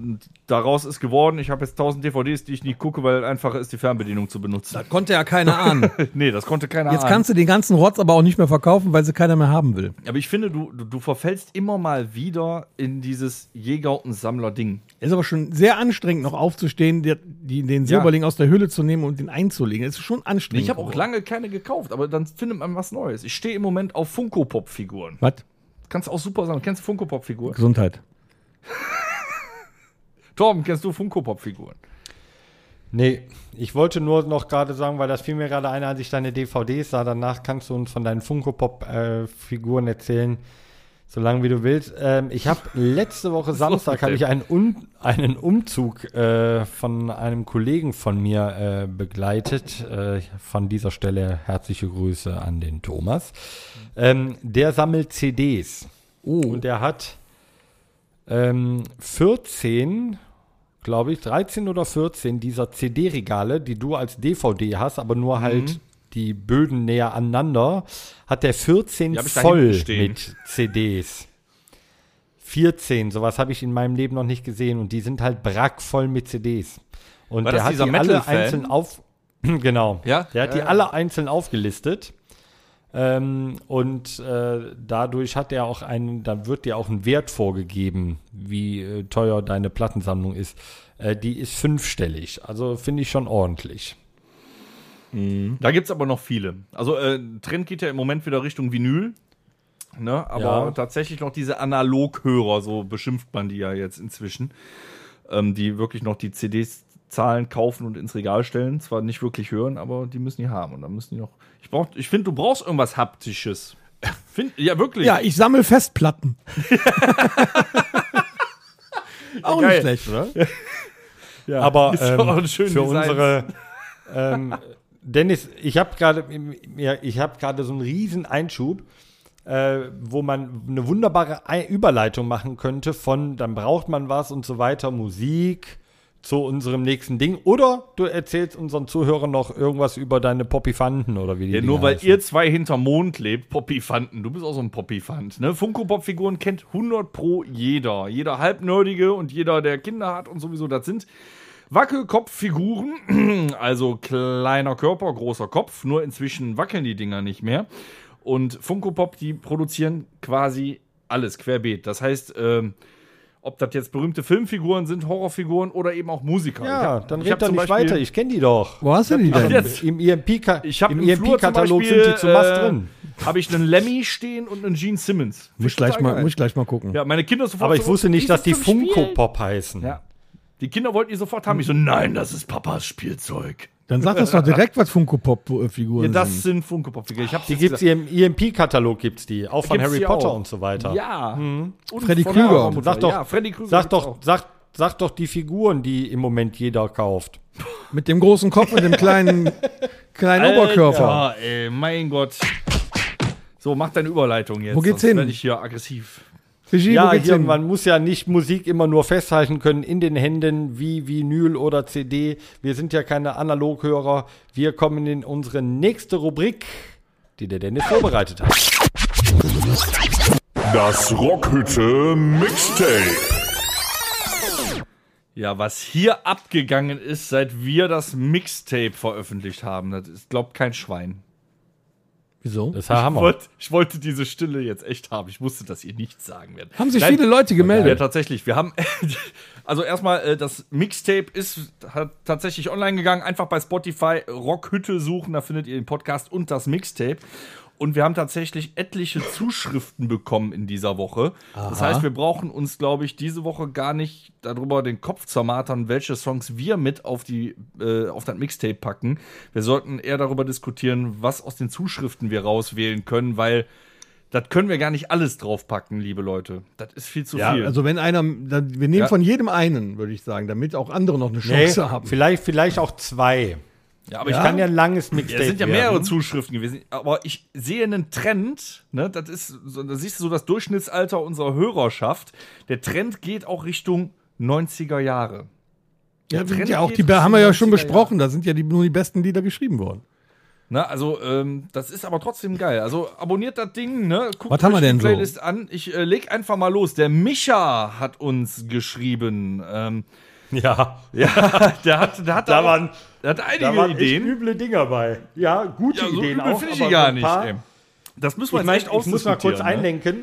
Speaker 4: Und daraus ist geworden, ich habe jetzt 1000 DVDs, die ich nicht gucke, weil einfacher ist, die Fernbedienung zu benutzen.
Speaker 3: Das konnte ja keiner ahnen. (laughs)
Speaker 4: nee, das konnte keiner
Speaker 3: Jetzt
Speaker 4: ahnen.
Speaker 3: kannst du den ganzen Rotz aber auch nicht mehr verkaufen, weil sie keiner mehr haben will.
Speaker 4: Aber ich finde, du, du, du verfällst immer mal wieder in dieses Jäger- und Sammler-Ding.
Speaker 3: Ist aber schon sehr anstrengend, noch aufzustehen, die, die, den Silberling aus der Hülle zu nehmen und den einzulegen. Das ist schon anstrengend.
Speaker 4: Ich habe auch lange keine gekauft, aber dann findet man was Neues. Ich stehe im Moment auf Funko-Pop-Figuren.
Speaker 3: Was?
Speaker 4: Kannst auch super sein. Kennst du Funko-Pop-Figuren?
Speaker 3: Gesundheit. (laughs)
Speaker 4: Torben, kennst du Funko-Pop-Figuren?
Speaker 2: Nee, ich wollte nur noch gerade sagen, weil das fiel mir gerade ein, als ich deine DVDs sah. Danach kannst du uns von deinen Funko-Pop-Figuren erzählen. So lange wie du willst. Ähm, ich habe letzte Woche Samstag habe ich einen, Un einen Umzug äh, von einem Kollegen von mir äh, begleitet. Äh, von dieser Stelle herzliche Grüße an den Thomas. Ähm, der sammelt CDs. Und der hat ähm, 14, glaube ich, 13 oder 14 dieser CD-Regale, die du als DVD hast, aber nur
Speaker 4: Mhm.
Speaker 2: halt die Böden näher aneinander, hat der 14
Speaker 4: Die hab ich da
Speaker 2: voll mit CDs. 14, sowas habe ich in meinem Leben noch nicht gesehen und die sind halt brackvoll mit CDs. Und
Speaker 4: War
Speaker 2: der hat die alle einzeln auf (clears throat) genau.
Speaker 4: Ja?
Speaker 2: Der hat
Speaker 4: Ja,
Speaker 2: die
Speaker 4: ja.
Speaker 2: alle einzeln aufgelistet. Ähm, und äh, dadurch hat er auch einen, dann wird dir auch ein Wert vorgegeben, wie äh, teuer deine Plattensammlung ist. Äh, die ist fünfstellig. Also finde ich schon ordentlich.
Speaker 4: Da gibt es aber noch viele. Also, äh, Trend geht ja im Moment wieder Richtung Vinyl. Ne? Aber
Speaker 2: Ja.
Speaker 4: tatsächlich noch diese Analoghörer, so beschimpft man die ja jetzt inzwischen, ähm, die wirklich noch die CDs zahlen, kaufen und ins Regal stellen. Zwar nicht wirklich hören, aber die müssen die haben. Und dann müssen die noch. Ich, brauch, ich finde, du brauchst irgendwas Haptisches. Find, ja, wirklich.
Speaker 3: Ja, ich sammle Festplatten. (laughs) Auch nicht
Speaker 4: Geil.
Speaker 3: schlecht, oder?
Speaker 2: Aber
Speaker 4: ist doch
Speaker 2: ähm, für
Speaker 4: Design.
Speaker 2: unsere ähm, Dennis, ich habe gerade ja, ich habe gerade so einen riesen Einschub, äh, wo man eine wunderbare Ei- Überleitung machen könnte von dann braucht man was und so weiter, Musik zu unserem nächsten Ding. Oder du erzählst unseren Zuhörern noch irgendwas über deine Poppyfanten oder wie die
Speaker 4: Ja,
Speaker 2: Dinger
Speaker 4: nur weil
Speaker 2: heißen.
Speaker 4: ihr zwei hinterm Mond lebt, Poppyfanten. Du bist auch so ein Poppyfant. Ne? Funko-Pop-Figuren kennt 100 pro jeder. Jeder Halbnerdige und jeder, der Kinder hat und sowieso, das sind Wackelkopffiguren. (clears throat) Also kleiner Körper, großer Kopf. Nur inzwischen wackeln die Dinger nicht mehr. Und Funko Pop, die produzieren quasi alles querbeet. Das heißt, ähm, ob das jetzt berühmte Filmfiguren sind, Horrorfiguren oder eben auch Musiker.
Speaker 2: Ja,
Speaker 4: hab-
Speaker 2: dann
Speaker 4: ich
Speaker 2: red doch nicht
Speaker 4: Beispiel-
Speaker 2: weiter, ich kenne die doch.
Speaker 3: Wo hast du die denn?
Speaker 4: jetzt.
Speaker 2: Im EMP-Katalog
Speaker 4: Beispiel,
Speaker 2: sind die zu Mast
Speaker 4: äh,
Speaker 2: drin.
Speaker 4: Habe ich einen Lemmy stehen und einen Gene Simmons.
Speaker 3: Muss ich, gleich mal, muss ich gleich mal gucken.
Speaker 4: Ja, meine Kinder sofort.
Speaker 2: Aber ich
Speaker 4: so,
Speaker 2: wusste nicht, dass die
Speaker 4: Spielen.
Speaker 2: Funko-Pop heißen.
Speaker 4: Ja. Die Kinder wollten die sofort haben. Ich so, nein, das ist Papas Spielzeug.
Speaker 3: Dann sag das doch direkt, was Funko-Pop-Figuren
Speaker 4: Ja, das
Speaker 3: sind.
Speaker 4: sind Funko Pop Figuren. Ich hab's
Speaker 2: Die
Speaker 4: gesagt.
Speaker 2: hier im EMP-Katalog gibt's die, auch von
Speaker 4: Gibt's
Speaker 2: Harry Potter
Speaker 4: auch.
Speaker 2: und so weiter.
Speaker 4: Ja. Und
Speaker 3: Freddy Krüger.
Speaker 4: Ja,
Speaker 2: Sag doch,
Speaker 4: ja, Freddy Krüger
Speaker 2: sag doch,
Speaker 4: auch.
Speaker 2: sag, sag doch die Figuren, die im Moment jeder kauft.
Speaker 3: Mit dem großen Kopf und dem kleinen, (laughs) kleinen Oberkörper.
Speaker 4: Alter, ey, mein Gott. So, mach deine Überleitung jetzt.
Speaker 3: Wo geht's
Speaker 4: sonst
Speaker 3: hin?
Speaker 4: werde ich hier aggressiv.
Speaker 3: Regie,
Speaker 2: Ja, hier,
Speaker 3: hin?
Speaker 2: man muss ja nicht Musik immer nur festhalten können in den Händen wie Vinyl oder CD. Wir sind ja keine Analoghörer. Wir kommen in unsere nächste Rubrik, die der Dennis vorbereitet hat.
Speaker 1: Das Rockhütte Mixtape.
Speaker 4: Ja, was hier abgegangen ist, seit wir das Mixtape veröffentlicht haben, das ist, glaubt kein Schwein.
Speaker 3: Wieso?
Speaker 2: Das haben
Speaker 4: Ich
Speaker 2: wir.
Speaker 4: wollte, ich wollte diese Stille jetzt echt haben. Ich wusste, dass ihr nichts sagen werdet.
Speaker 3: Haben sich
Speaker 4: Nein,
Speaker 3: viele Leute
Speaker 4: Ja,
Speaker 3: gemeldet.
Speaker 4: tatsächlich. Wir haben, (laughs) also erstmal, äh, das Mixtape ist hat tatsächlich online gegangen. Einfach bei Spotify Rockhütte suchen, da findet ihr den Podcast und das Mixtape. Und wir haben tatsächlich etliche Zuschriften bekommen in dieser Woche. Das heißt, wir brauchen uns, glaube ich, diese Woche gar nicht darüber den Kopf zermatern, welche Songs wir mit auf, die, äh, auf das Mixtape packen. Wir sollten eher darüber diskutieren, was aus den Zuschriften wir rauswählen können, weil das können wir gar nicht alles draufpacken, liebe Leute. Das ist viel zu
Speaker 3: Ja,
Speaker 4: viel.
Speaker 3: also wenn einer, wir nehmen
Speaker 4: Ja.
Speaker 3: von jedem einen, würde ich sagen, damit auch andere noch eine
Speaker 2: Nee,
Speaker 3: Chance haben.
Speaker 2: vielleicht, vielleicht auch zwei.
Speaker 4: Ja, aber
Speaker 2: Ich
Speaker 4: ich
Speaker 2: kann ja ein langes
Speaker 4: Ja,
Speaker 2: Mixtape
Speaker 4: es sind ja
Speaker 2: werden.
Speaker 4: mehrere Zuschriften gewesen, aber ich sehe einen Trend, ne, das ist, so, da siehst du so das Durchschnittsalter unserer Hörerschaft. Der Trend geht auch Richtung 90er Jahre.
Speaker 3: Ja,
Speaker 4: Trend
Speaker 3: sind ja auch, die haben wir ja schon
Speaker 4: 90er
Speaker 3: besprochen, da sind ja die, nur die besten Lieder geschrieben worden.
Speaker 4: Ne, also, ähm, das ist aber trotzdem geil. Also, abonniert das Ding, ne? Guckt
Speaker 3: Was haben wir
Speaker 4: euch
Speaker 3: denn
Speaker 4: die
Speaker 3: so?
Speaker 4: Playlist an. Ich äh, leg einfach mal los. Der Micha hat uns geschrieben. Ähm,
Speaker 2: Ja,
Speaker 4: ja, (laughs) der hat, der hat,
Speaker 2: Da
Speaker 4: auch-
Speaker 2: waren-
Speaker 4: der hat einige
Speaker 2: da waren echt
Speaker 4: Ideen.
Speaker 2: üble Dinger bei. Ja, gute
Speaker 4: Ja, so
Speaker 2: Ideen
Speaker 4: übel
Speaker 2: auch.
Speaker 4: finde ich
Speaker 2: aber
Speaker 4: die gar nicht. Ey. Das müssen wir
Speaker 2: Ich,
Speaker 4: jetzt
Speaker 2: mein, ich muss mal kurz
Speaker 4: ne?
Speaker 2: einlenken.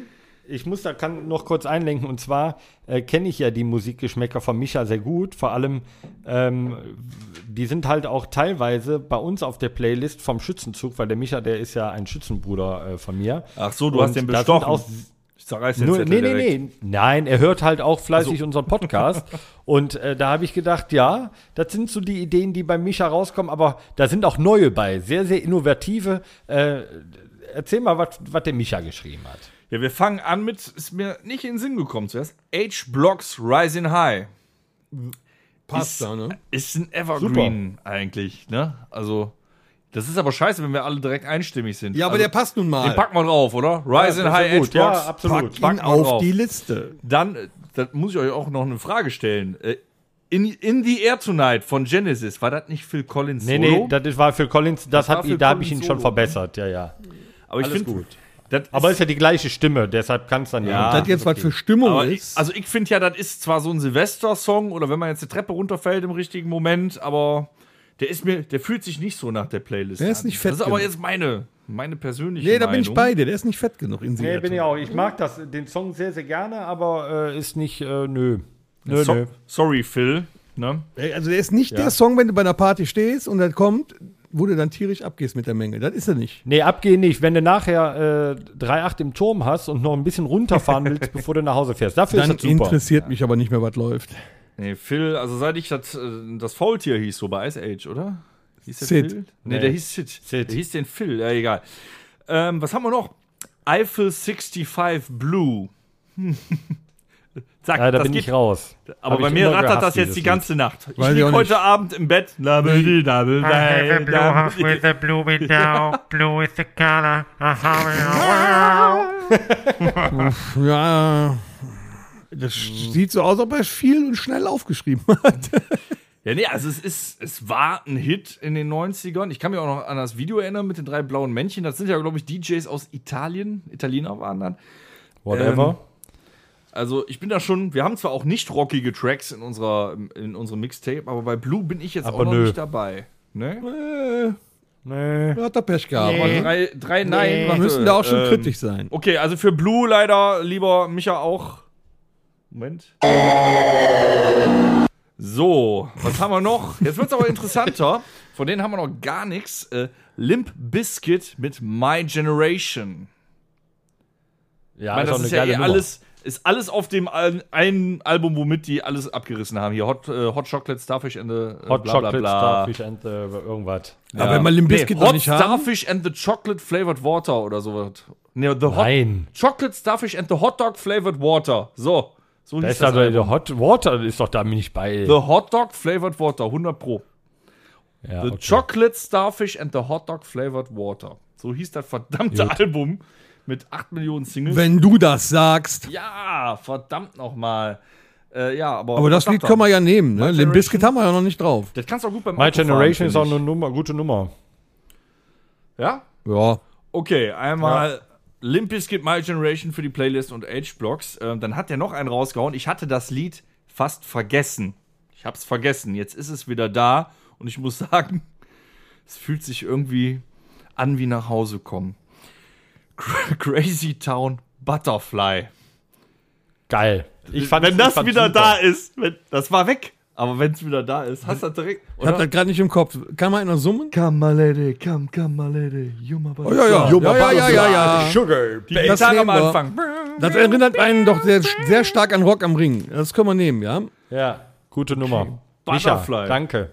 Speaker 2: Ich muss da kann noch kurz einlenken und zwar äh, kenne ich ja die Musikgeschmäcker von Micha sehr gut. Vor allem, ähm, die sind halt auch teilweise bei uns auf der Playlist vom Schützenzug, weil der Micha, der ist ja ein Schützenbruder äh, von mir.
Speaker 4: Ach so, du
Speaker 2: Und
Speaker 4: hast den bestochen. Ich zerreiß den
Speaker 2: nur, nee, nee, nee. Nein, er hört halt auch fleißig unseren Podcast. (laughs) Und äh, da habe ich gedacht, ja, das sind so die Ideen, die bei Micha rauskommen, aber da sind auch neue bei. Sehr, sehr innovative. Äh, erzähl mal, was was der Micha geschrieben hat.
Speaker 4: Ja, wir fangen an mit, ist mir nicht in den Sinn gekommen zuerst, H-Blocks Rising High.
Speaker 3: Passt
Speaker 4: ist,
Speaker 3: da, ne?
Speaker 4: Ist ein Evergreen eigentlich, ne? Also, das ist aber scheiße, wenn wir alle direkt einstimmig sind.
Speaker 3: Ja, aber
Speaker 4: also,
Speaker 3: der passt nun mal.
Speaker 4: Den packen wir drauf, oder? Rising
Speaker 2: das ist
Speaker 4: High
Speaker 2: ja gut. Ja, absolut.
Speaker 3: Pack
Speaker 4: Packen
Speaker 3: ihn
Speaker 4: wir
Speaker 3: auf
Speaker 4: drauf.
Speaker 3: die Liste.
Speaker 4: Dann, äh, da muss ich euch auch noch eine Frage stellen. Äh, In, in the Air Tonight von Genesis, war das nicht Phil Collins
Speaker 2: Nee,
Speaker 4: Solo?
Speaker 2: nee, das war für Collins, das,
Speaker 4: war
Speaker 2: hat ihn, da habe ich ihn
Speaker 4: Collins
Speaker 2: schon
Speaker 4: Solo,
Speaker 2: verbessert, ja, ja.
Speaker 4: aber ich finde
Speaker 2: gut.
Speaker 4: Das
Speaker 2: Aber ist ja die gleiche Stimme, deshalb kann es dann
Speaker 4: Ja.
Speaker 3: das jetzt was für Stimmung
Speaker 4: Aber ich,
Speaker 3: ist.
Speaker 4: also ich finde ja, das ist zwar so ein Silvester-Song oder wenn man jetzt die Treppe runterfällt im richtigen Moment, aber der ist mir, der fühlt sich nicht so nach der Playlist.
Speaker 3: Der ist
Speaker 4: an.
Speaker 3: nicht fett
Speaker 4: Das ist aber jetzt meine, meine persönliche
Speaker 3: nee, da
Speaker 4: Meinung.
Speaker 3: bin ich bei dir. Der ist nicht fett genug in
Speaker 2: Nee,
Speaker 3: sich.
Speaker 2: bin ich auch. Ich mag das, den Song sehr, sehr gerne, aber äh, ist nicht, äh, nö. Nö,
Speaker 4: So,
Speaker 2: nö.
Speaker 4: sorry, Phil. Ne?
Speaker 3: Also der ist nicht der Song, wenn du bei einer Party stehst und dann kommt, wo du dann tierisch abgehst mit der Menge. Das ist er nicht.
Speaker 2: Nee, abgehen nicht. Wenn du nachher äh, 3,8 im Turm hast und noch ein bisschen runterfahren (laughs) willst, bevor du nach Hause fährst. Dafür
Speaker 3: Dann
Speaker 2: ist das super.
Speaker 3: interessiert mich aber nicht mehr, was läuft.
Speaker 4: Nee, Phil, also seit ich das, äh, das Faultier hieß, so bei Ice Age, oder? Hieß der
Speaker 3: Sid.
Speaker 4: Phil? Nee,
Speaker 2: Nee.
Speaker 4: der hieß Sid.
Speaker 2: Sid.
Speaker 4: Der hieß den Phil, ja, egal. Ähm, was haben wir noch? Eiffel 65 Blue. (laughs) Zack,
Speaker 2: Ja, da
Speaker 4: das
Speaker 2: bin
Speaker 4: geht,
Speaker 2: ich raus.
Speaker 4: Aber
Speaker 2: Hab
Speaker 4: bei mir rattert
Speaker 2: gehasst,
Speaker 4: das jetzt die
Speaker 2: Lied.
Speaker 4: ganze Nacht. Ich
Speaker 3: Weiß ich
Speaker 4: lieg
Speaker 3: auch
Speaker 4: heute
Speaker 3: nicht.
Speaker 4: Abend im Bett. Double, double,
Speaker 5: I have a blue
Speaker 4: double.
Speaker 5: with a blue window. Blue is the color of our world.
Speaker 3: Ja, das sieht so aus, ob er viel und schnell aufgeschrieben hat.
Speaker 4: Ja, nee, also es ist, es war ein Hit in den 90ern. Ich kann mich auch noch an das Video erinnern mit den drei blauen Männchen. Das sind ja, glaube ich, DJs aus Italien. Italiener waren dann.
Speaker 2: Whatever.
Speaker 4: Also ich bin da schon, wir haben zwar auch nicht rockige Tracks in unserer in unserem Mixtape, aber bei Blue bin ich jetzt
Speaker 2: Aber
Speaker 4: auch noch
Speaker 2: nö.
Speaker 4: nicht dabei. Ne?
Speaker 3: äh, hat er Pech gehabt.
Speaker 4: Aber drei, drei Nein.
Speaker 3: Wir
Speaker 4: warte,
Speaker 3: müssen da auch schon
Speaker 4: ähm,
Speaker 3: kritisch sein.
Speaker 4: Okay, also für Blue leider lieber Micha auch. Moment. So, was haben wir noch? Jetzt wird es aber interessanter. Von denen haben wir noch gar nichts. Äh, Limp Bizkit mit My Generation.
Speaker 2: ja,
Speaker 4: Ich meine,
Speaker 2: auch
Speaker 4: das ist ja eh alles, ist alles auf dem Al einen Album, womit die alles abgerissen haben. Hier Hot, äh, Hot Chocolate Starfish and the äh,
Speaker 2: Hot
Speaker 4: bla, bla,
Speaker 2: Chocolate,
Speaker 4: bla.
Speaker 2: Starfish and äh, irgendwas.
Speaker 3: Aber wenn man Limp Bizkit noch
Speaker 4: Hot
Speaker 3: nicht haben-
Speaker 4: Starfish and the Chocolate Flavored Water oder sowas. Nee, the Hot
Speaker 2: Nein.
Speaker 4: Chocolate Starfish and the Hot Dog Flavored Water. So, so
Speaker 2: Da ist
Speaker 4: das
Speaker 2: also der Hot Water ist doch da nicht bei.
Speaker 4: The Hot Dog Flavored Water, 100 Pro.
Speaker 2: ja,
Speaker 4: The
Speaker 2: okay.
Speaker 4: Chocolate Starfish and the Hot Dog Flavored Water. So hieß das verdammte Album mit 8 Millionen Singles.
Speaker 3: Wenn du das sagst.
Speaker 4: ja, verdammt nochmal. Äh, ja, aber.
Speaker 3: Aber das Lied können wir ja nehmen. Ne? Limp Bizkit haben wir ja noch nicht drauf.
Speaker 4: Das kannst du auch gut beim
Speaker 2: My
Speaker 4: Autofahren,
Speaker 2: Generation ist auch eine Nummer, gute Nummer.
Speaker 4: Ja?
Speaker 3: Ja.
Speaker 4: Okay, einmal Limp Bizkit My Generation für die Playlist und H-Blocks. Ähm, dann hat er noch einen rausgehauen. Ich hatte das Lied fast vergessen. Ich hab's vergessen. Jetzt ist es wieder da und ich muss (laughs) sagen, es fühlt sich irgendwie an wie nach Hause kommen. Cra- Crazy Town Butterfly.
Speaker 2: Geil. Ich fand,
Speaker 4: wenn das wieder
Speaker 2: super.
Speaker 4: da ist, wenn, das war weg. Aber wenn es wieder da ist, hast du das direkt.
Speaker 3: Ich hab das gerade nicht im Kopf. Kann man einer summen?
Speaker 4: Come my lady, come, come my lady, you my
Speaker 3: Oh, ja, ja. Ja, ja, ja, ja, ja.
Speaker 2: Sugar.
Speaker 4: Die
Speaker 3: Das
Speaker 4: Gitarre am. Anfang.
Speaker 3: Das erinnert einen doch sehr, sehr stark an Rock am Ring. Das können wir nehmen, ja?
Speaker 2: Ja, gute Nummer. Micha,
Speaker 4: Butterfly.
Speaker 2: danke.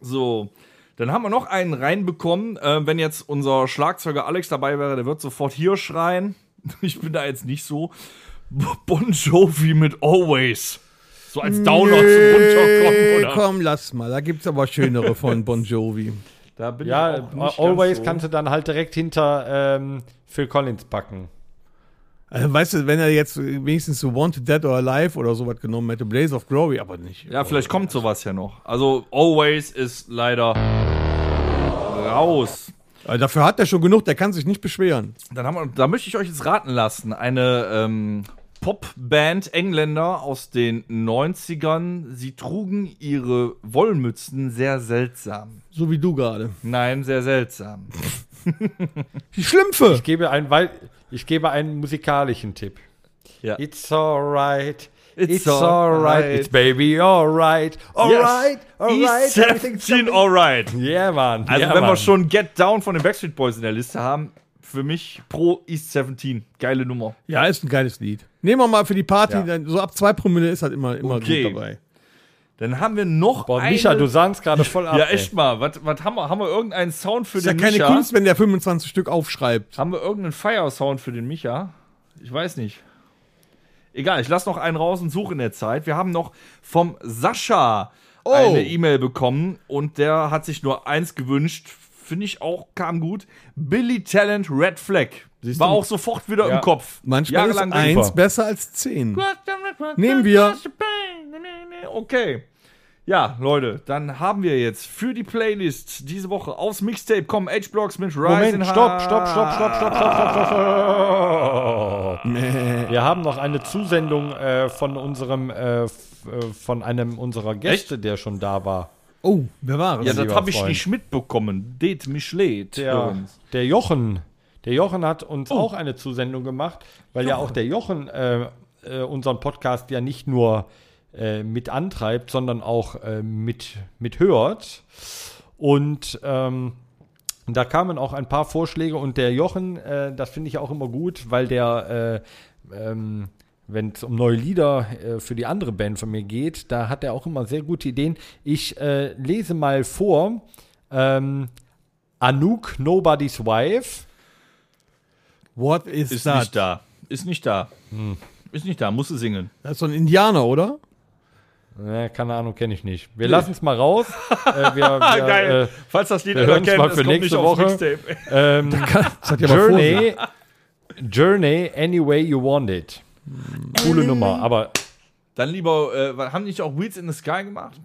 Speaker 4: So, dann haben wir noch einen reinbekommen. Äh, wenn jetzt unser Schlagzeuger Alex dabei wäre, der wird sofort hier schreien. (laughs) Ich bin da jetzt nicht so. (laughs) Bon Jovi mit Always. So als Downer zum Runterkommen, oder?
Speaker 3: komm, lass mal. Da gibt's aber schönere von Bon Jovi.
Speaker 4: Da bin
Speaker 2: Ja,
Speaker 4: ich auch nicht
Speaker 2: Always
Speaker 4: ganz so.
Speaker 2: kannst du dann halt direkt hinter ähm, Phil Collins packen.
Speaker 3: Also, weißt du, wenn er jetzt wenigstens so Wanted Dead or Alive oder sowas genommen hätte, Blaze of Glory, aber nicht.
Speaker 4: Ja, vielleicht kommt sowas ja noch. Also, Always ist leider raus.
Speaker 3: Aber dafür hat er schon genug, der kann sich nicht beschweren.
Speaker 4: Dann haben wir, da möchte ich euch jetzt raten lassen. Eine ähm, Popband Engländer aus den 90ern. Sie trugen ihre Wollmützen sehr seltsam.
Speaker 3: So wie du gerade.
Speaker 4: Nein, sehr seltsam.
Speaker 3: Die Schlümpfe!
Speaker 2: Ich gebe, einen, ich gebe einen musikalischen Tipp.
Speaker 4: Ja.
Speaker 2: It's alright.
Speaker 4: It's
Speaker 2: It's, alright.
Speaker 4: alright.
Speaker 2: It's baby alright. Alright. Alright.
Speaker 4: East 17 alright.
Speaker 2: Yeah, Mann.
Speaker 4: Also,
Speaker 2: yeah,
Speaker 4: wenn wir
Speaker 2: Mann.
Speaker 4: schon Get Down von den Backstreet Boys in der Liste haben, für mich pro East 17. Geile Nummer.
Speaker 3: Ja, ist ein geiles Lied. Nehmen wir mal für die Party,
Speaker 2: Ja.
Speaker 3: dann, so ab zwei Promille ist halt immer, immer
Speaker 4: Okay.
Speaker 3: gut dabei.
Speaker 4: Dann haben wir noch
Speaker 2: Boah,
Speaker 4: eine.
Speaker 2: Micha, du sahst gerade voll ab.
Speaker 4: ja,
Speaker 2: ey.
Speaker 4: echt mal. Was, was haben wir? Haben wir irgendeinen Sound für
Speaker 3: Ist ja
Speaker 4: den
Speaker 3: keine
Speaker 4: Micha?
Speaker 3: Kunst, wenn der 25 Stück aufschreibt.
Speaker 4: Haben wir irgendeinen Fire-Sound für den Micha? Ich weiß nicht. Egal, ich lasse noch einen raus und suche in der Zeit. Wir haben noch vom Sascha eine E-Mail bekommen und der hat sich nur eins gewünscht. Finde ich auch, kam gut. Billy Talent Red Flag.
Speaker 3: Siehst
Speaker 4: War
Speaker 3: du?
Speaker 4: auch sofort wieder
Speaker 2: Ja.
Speaker 4: im Kopf.
Speaker 3: Manchmal ist
Speaker 4: Jahrelang
Speaker 3: eins
Speaker 4: super.
Speaker 3: besser als zehn. Nehmen wir.
Speaker 4: Okay. Ja, Leute, dann haben wir jetzt für die Playlist diese Woche aufs Mixtape kommen H-Blocks mit Rise
Speaker 2: Moment, stopp, stopp, stopp, stopp, stopp, stopp, stopp, stopp, stopp. (laughs)
Speaker 3: Nee.
Speaker 2: Wir haben noch eine Zusendung äh, von unserem, äh, äh, von einem unserer Gäste, der schon da war.
Speaker 3: Oh, wer war es?
Speaker 4: Ja, das habe ich nicht mitbekommen. Det Michelet.
Speaker 2: Der, der Jochen, der Jochen hat uns
Speaker 3: Oh.
Speaker 2: auch eine Zusendung gemacht, weil ja auch der Jochen äh, äh, unseren Podcast ja nicht nur äh, mit antreibt, sondern auch äh, mit, mit hört. Und ähm, da kamen auch ein paar Vorschläge und der Jochen, äh, das finde ich auch immer gut, weil der, äh, ähm, wenn es um neue Lieder äh, für die andere Band von mir geht, da hat er auch immer sehr gute Ideen. Ich äh, lese mal vor. Ähm, Anouk, Nobody's Wife.
Speaker 3: What is
Speaker 4: Ist
Speaker 3: that?
Speaker 4: nicht da. Ist nicht da. Ist nicht da. Musst du singen.
Speaker 3: Das ist so ein Indianer, oder?
Speaker 2: Ne, keine Ahnung, kenne ich nicht. Wir lassen es mal raus. (laughs) äh, wir, wir, Äh,
Speaker 4: Falls das Lied
Speaker 2: hören's
Speaker 4: kennt,
Speaker 2: mal für
Speaker 4: kommt
Speaker 2: nächste
Speaker 4: nicht aufs
Speaker 2: Woche.
Speaker 4: Mixtape.
Speaker 2: ähm, (laughs)
Speaker 3: Das hat ja.
Speaker 2: Journey, Journey, Any Way You Want It. Coole Nummer, aber
Speaker 4: Dann lieber, äh, haben die nicht auch Weeds in the Sky gemacht?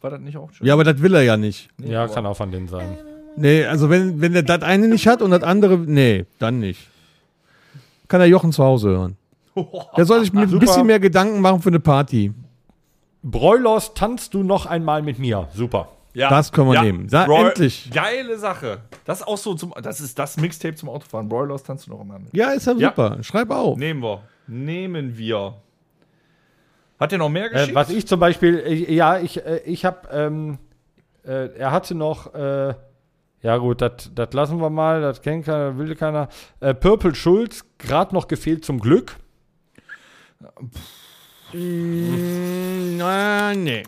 Speaker 4: War das nicht auch schön?
Speaker 3: Ja, aber das will er ja nicht.
Speaker 2: ja, kann auch von denen sein.
Speaker 3: Nee, also wenn, wenn der das eine nicht hat und das andere, nee, dann nicht. Kann der Jochen zu Hause hören. (laughs) Der soll sich mit ein bisschen mehr Gedanken machen für eine Party.
Speaker 2: Broilers, tanzt du noch einmal mit mir? Super.
Speaker 4: Ja.
Speaker 3: Das können wir nehmen. Da-
Speaker 4: Broil-
Speaker 3: endlich.
Speaker 4: Geile Sache. Das ist auch so zum, das ist das Mixtape zum Autofahren. Broilers tanzt du noch immer mit.
Speaker 3: Ja, ist ja
Speaker 4: Ja.
Speaker 3: super. Schreib auf.
Speaker 4: Nehmen wir. Nehmen wir. Hat der noch mehr
Speaker 2: Äh,
Speaker 4: geschickt?
Speaker 2: was ich zum Beispiel, ich, ja, ich, äh, ich habe, ähm, äh, er hatte noch, äh, ja gut, das lassen wir mal, das kennt keiner, will keiner. Äh, Purple Schulz, gerade noch gefehlt zum Glück.
Speaker 3: Mm, na, nee.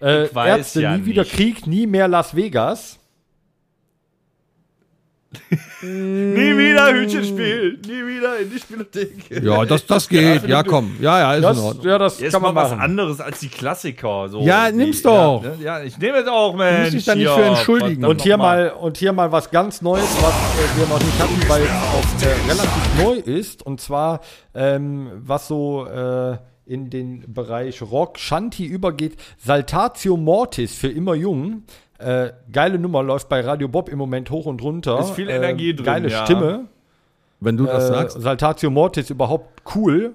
Speaker 2: Äh,
Speaker 4: Ich weiß
Speaker 2: Ärzte,
Speaker 4: ja
Speaker 2: nie wieder
Speaker 4: nicht.
Speaker 2: Krieg, nie mehr Las Vegas.
Speaker 4: Nie wieder Hütchen spielen. Nie wieder in die Spielothek.
Speaker 3: Ja, das, das geht. Ja, komm. Ja, ja, ist
Speaker 2: Das,
Speaker 3: in Ordnung.
Speaker 2: ja, das
Speaker 4: Jetzt
Speaker 2: kann man
Speaker 4: mal was
Speaker 2: machen.
Speaker 4: anderes als die Klassiker. So.
Speaker 3: Ja,
Speaker 4: die,
Speaker 3: nimm's doch.
Speaker 4: Ja, ne? ja, ich nehme es auch, Mensch.
Speaker 3: musst dich da nicht für entschuldigen.
Speaker 2: Und hier,
Speaker 4: noch
Speaker 2: mal, und hier mal was ganz Neues, was äh, wir noch nicht hatten, weil es auch äh, relativ neu ist. Und zwar, ähm, was so äh, in den Bereich Rock Shanti übergeht, Saltatio Mortis für immer jung. Äh, geile Nummer läuft bei Radio Bob im Moment hoch und runter.
Speaker 4: Ist viel Energie
Speaker 2: äh,
Speaker 4: drin,
Speaker 2: Geile
Speaker 4: ja.
Speaker 2: Stimme.
Speaker 3: Wenn du das
Speaker 2: Äh,
Speaker 3: sagst.
Speaker 2: Saltatio Mortis überhaupt cool.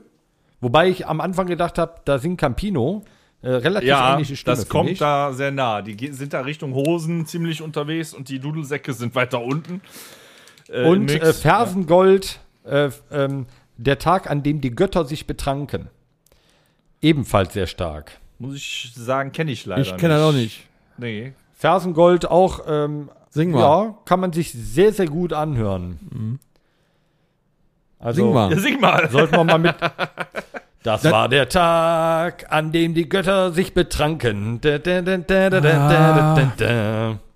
Speaker 2: Wobei ich am Anfang gedacht habe, da singt Campino. Äh, relativ
Speaker 4: Ja,
Speaker 2: ähnliche Stimme.
Speaker 4: das kommt
Speaker 2: ich.
Speaker 4: da sehr nah. Die sind da Richtung Hosen ziemlich unterwegs und die Dudelsäcke sind weiter unten. Äh,
Speaker 2: Und äh, Fersengold, äh, ähm, der Tag, an dem die Götter sich betranken. Ebenfalls sehr stark.
Speaker 4: Muss ich sagen, kenne ich leider
Speaker 3: Ich kenne das auch nicht.
Speaker 4: Nee.
Speaker 2: Fersengold auch. Ähm,
Speaker 3: Singen wir.
Speaker 2: Ja, kann man sich sehr, sehr gut anhören. Mhm. Also,
Speaker 3: sing mal.
Speaker 4: Ja, sing mal. (laughs)
Speaker 2: Sollten wir mal mit. Das, das war der Tag, an dem die Götter sich betranken. Da, da, da,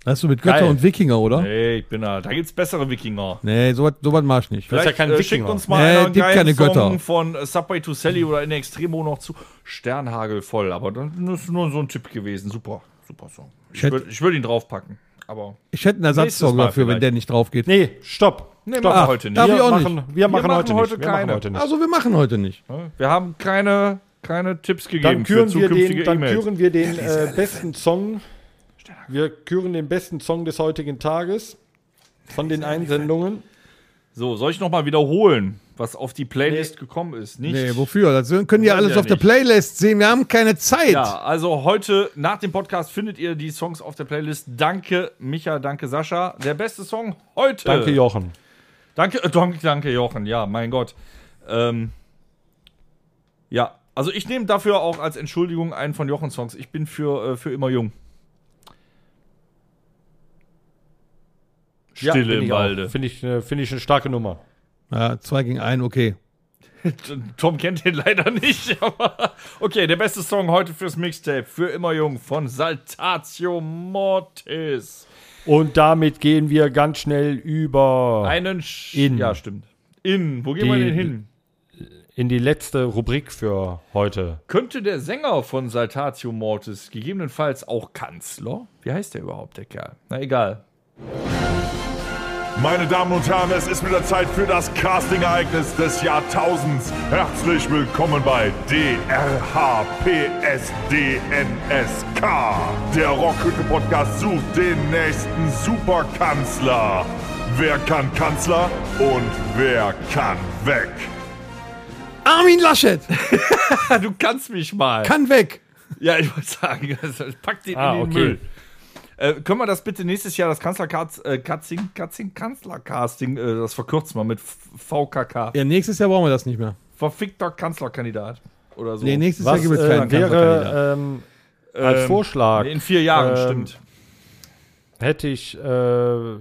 Speaker 2: das
Speaker 3: ist so mit Götter
Speaker 2: Geil.
Speaker 3: und Wikinger, oder?
Speaker 4: Nee, ich bin da. Da gibt's bessere Wikinger.
Speaker 3: Nee, sowas so mach ich nicht.
Speaker 2: Vielleicht, Vielleicht ja kein
Speaker 4: äh,
Speaker 2: Wikinger.
Speaker 4: uns mal
Speaker 3: nee,
Speaker 4: einen
Speaker 3: gibt keine
Speaker 4: Song von äh, Subway to Sally oder in Extremo noch zu Sternhagel voll. Aber das ist nur so ein Tipp gewesen. Super, super Song. Ich
Speaker 3: hätte-
Speaker 4: würde würd ihn draufpacken. Aber
Speaker 3: Ich hätte einen Ersatzsong dafür, wenn
Speaker 4: vielleicht.
Speaker 3: der nicht drauf geht.
Speaker 2: Nee, stopp.
Speaker 4: nee,
Speaker 2: Stopp.
Speaker 4: machen wir
Speaker 3: Ach,
Speaker 4: heute nicht.
Speaker 3: ich
Speaker 2: Wir
Speaker 3: auch
Speaker 2: machen,
Speaker 3: nicht.
Speaker 2: wir machen
Speaker 4: machen
Speaker 2: heute
Speaker 4: heute
Speaker 2: nicht. Wir machen
Speaker 4: keine.
Speaker 2: heute nicht.
Speaker 3: Also wir machen heute nicht.
Speaker 4: Wir haben keine, keine Tipps gegeben
Speaker 2: Dann küren,
Speaker 4: für
Speaker 2: wir
Speaker 4: zukünftige
Speaker 2: den, dann küren wir den äh, besten Song. Wir küren den besten Song des heutigen Tages von den Einsendungen.
Speaker 4: So, soll ich nochmal wiederholen, was auf die Playlist gekommen ist? Nicht?
Speaker 3: Nee, wofür? Das können die alles
Speaker 4: ja
Speaker 3: auf der. Playlist sehen. Wir haben keine Zeit.
Speaker 4: Ja, also heute nach dem Podcast findet ihr die Songs auf der Playlist. Danke, Micha, danke, Sascha. Der beste Song heute.
Speaker 2: Danke, Jochen.
Speaker 4: Danke, äh, danke, danke, Jochen. Ja, mein Gott. Ähm, ja, also ich nehme dafür auch als Entschuldigung einen von Jochens Songs. Ich bin für, äh, für immer jung.
Speaker 2: Ja,
Speaker 4: Stille
Speaker 2: bin
Speaker 4: im. Walde.
Speaker 2: Finde ich, äh, finde ich eine starke Nummer.
Speaker 3: Ja, zwei gegen einen, okay. (laughs)
Speaker 4: Tom kennt den leider nicht, (laughs) aber okay, der beste Song heute fürs Mixtape, für immer jung von Saltatio Mortis.
Speaker 2: Und damit gehen wir ganz schnell über.
Speaker 4: Einen Sch
Speaker 2: In.
Speaker 4: Ja, stimmt. In, wo gehen wir
Speaker 2: Die-
Speaker 4: denn hin?
Speaker 2: In die letzte Rubrik für heute.
Speaker 4: Könnte der Sänger von Saltatio Mortis gegebenenfalls auch Kanzler? Wie heißt der überhaupt, der Kerl? Na egal.
Speaker 1: Meine Damen und Herren, es ist wieder Zeit für das Casting-Ereignis des Jahrtausends. Herzlich willkommen bei DRHPSDNSK. Der Rockhütte-Podcast sucht den nächsten Superkanzler. Wer kann Kanzler und wer kann weg?
Speaker 3: Armin Laschet (laughs)
Speaker 4: Du kannst mich mal.
Speaker 3: kann weg.
Speaker 4: ja, ich wollte sagen, (laughs) pack den
Speaker 2: Ah,
Speaker 4: in den
Speaker 2: okay.
Speaker 4: Müll. Äh, können wir das bitte nächstes Jahr, das Kanzlercasting, äh, Kanzlercasting, äh, das verkürzen wir mit VKK.
Speaker 3: Ja, nächstes Jahr brauchen wir das nicht mehr.
Speaker 4: Verfickter Kanzlerkandidat. Oder so.
Speaker 3: Nee, nächstes
Speaker 2: Was
Speaker 3: Jahr gibt es
Speaker 2: äh,
Speaker 3: keinen Kanzlerkandidat.
Speaker 2: wäre ähm, als
Speaker 4: Ähm,
Speaker 2: Vorschlag,
Speaker 4: in vier Jahren,
Speaker 2: ähm,
Speaker 4: stimmt.
Speaker 2: hätte ich äh,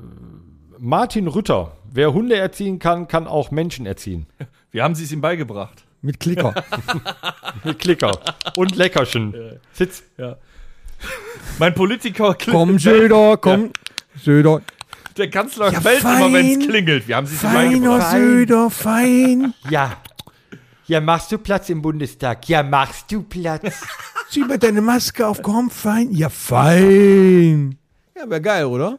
Speaker 2: Martin Rütter. Wer Hunde erziehen kann, kann auch Menschen erziehen. (laughs)
Speaker 4: Wie haben Sie es ihm beigebracht?
Speaker 3: Mit Klicker. (laughs)
Speaker 2: Mit Klicker und Leckerchen. Sitz. (laughs)
Speaker 4: Mein Politiker kli-
Speaker 3: komm, Söder, komm. Söder.
Speaker 4: Der Kanzler
Speaker 3: Ja,
Speaker 4: fällt immer, wenn es
Speaker 3: fein.
Speaker 4: klingelt. Wie haben Sie
Speaker 3: Feiner? Söder, fein.
Speaker 2: Ja. Ja, machst du Platz im Bundestag? Ja, machst du Platz? (laughs)
Speaker 3: Zieh mal deine Maske auf, komm, fein. Ja, fein. Ja, wäre geil, oder?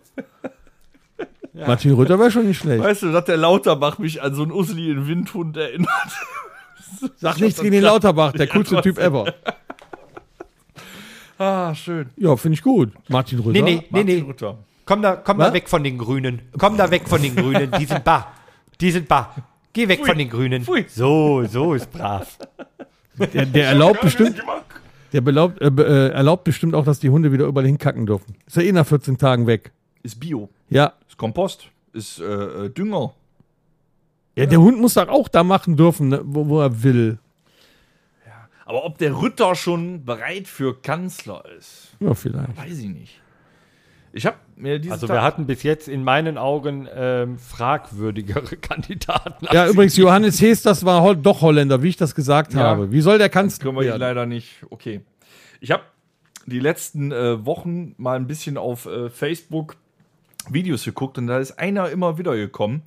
Speaker 3: Martin Rütter wäre schon nicht schlecht.
Speaker 4: Weißt du, dass der Lauterbach mich an so einen Usli in Windhund erinnert?
Speaker 3: Sag nichts gegen den Lauterbach, der coolste Typ ever.
Speaker 4: Ah, schön.
Speaker 3: Ja, finde ich gut. Martin Rütter.
Speaker 2: Nee, nee, nee,
Speaker 4: Martin
Speaker 2: nee.
Speaker 4: Rütter.
Speaker 2: Komm da, komm
Speaker 3: Was?
Speaker 2: da weg von den Grünen. Komm da weg von den Grünen. Die sind bar. Die sind bar. Geh weg von den Grünen.
Speaker 4: Pfui.
Speaker 2: So, so ist brav.
Speaker 3: Der, der erlaubt bestimmt, der belaubt, äh, äh, erlaubt bestimmt auch, dass die Hunde wieder überall hinkacken dürfen. Ist ja eh nach 14 Tagen weg.
Speaker 4: Ist Bio.
Speaker 3: Ja.
Speaker 4: Ist Kompost. Ist äh, äh, Dünger.
Speaker 3: Ja, der Hund muss doch auch da machen dürfen, ne, wo, wo er will.
Speaker 4: Aber ob der Rütter schon bereit für Kanzler ist,
Speaker 3: Ja, vielleicht.
Speaker 4: weiß ich nicht. Ich habe mir dieses
Speaker 2: Also wir hatten bis jetzt in meinen Augen ähm, fragwürdigere (laughs) Kandidaten.
Speaker 3: Ja, übrigens, Johannes Hees, das war Hol doch Holländer, wie ich das gesagt
Speaker 4: Ja.
Speaker 3: habe. Wie soll der Kanzler
Speaker 4: können wir ihn
Speaker 3: werden?
Speaker 4: leider nicht. Okay. Ich habe die letzten äh, Wochen mal ein bisschen auf äh, Facebook Videos geguckt und da ist einer immer wieder gekommen.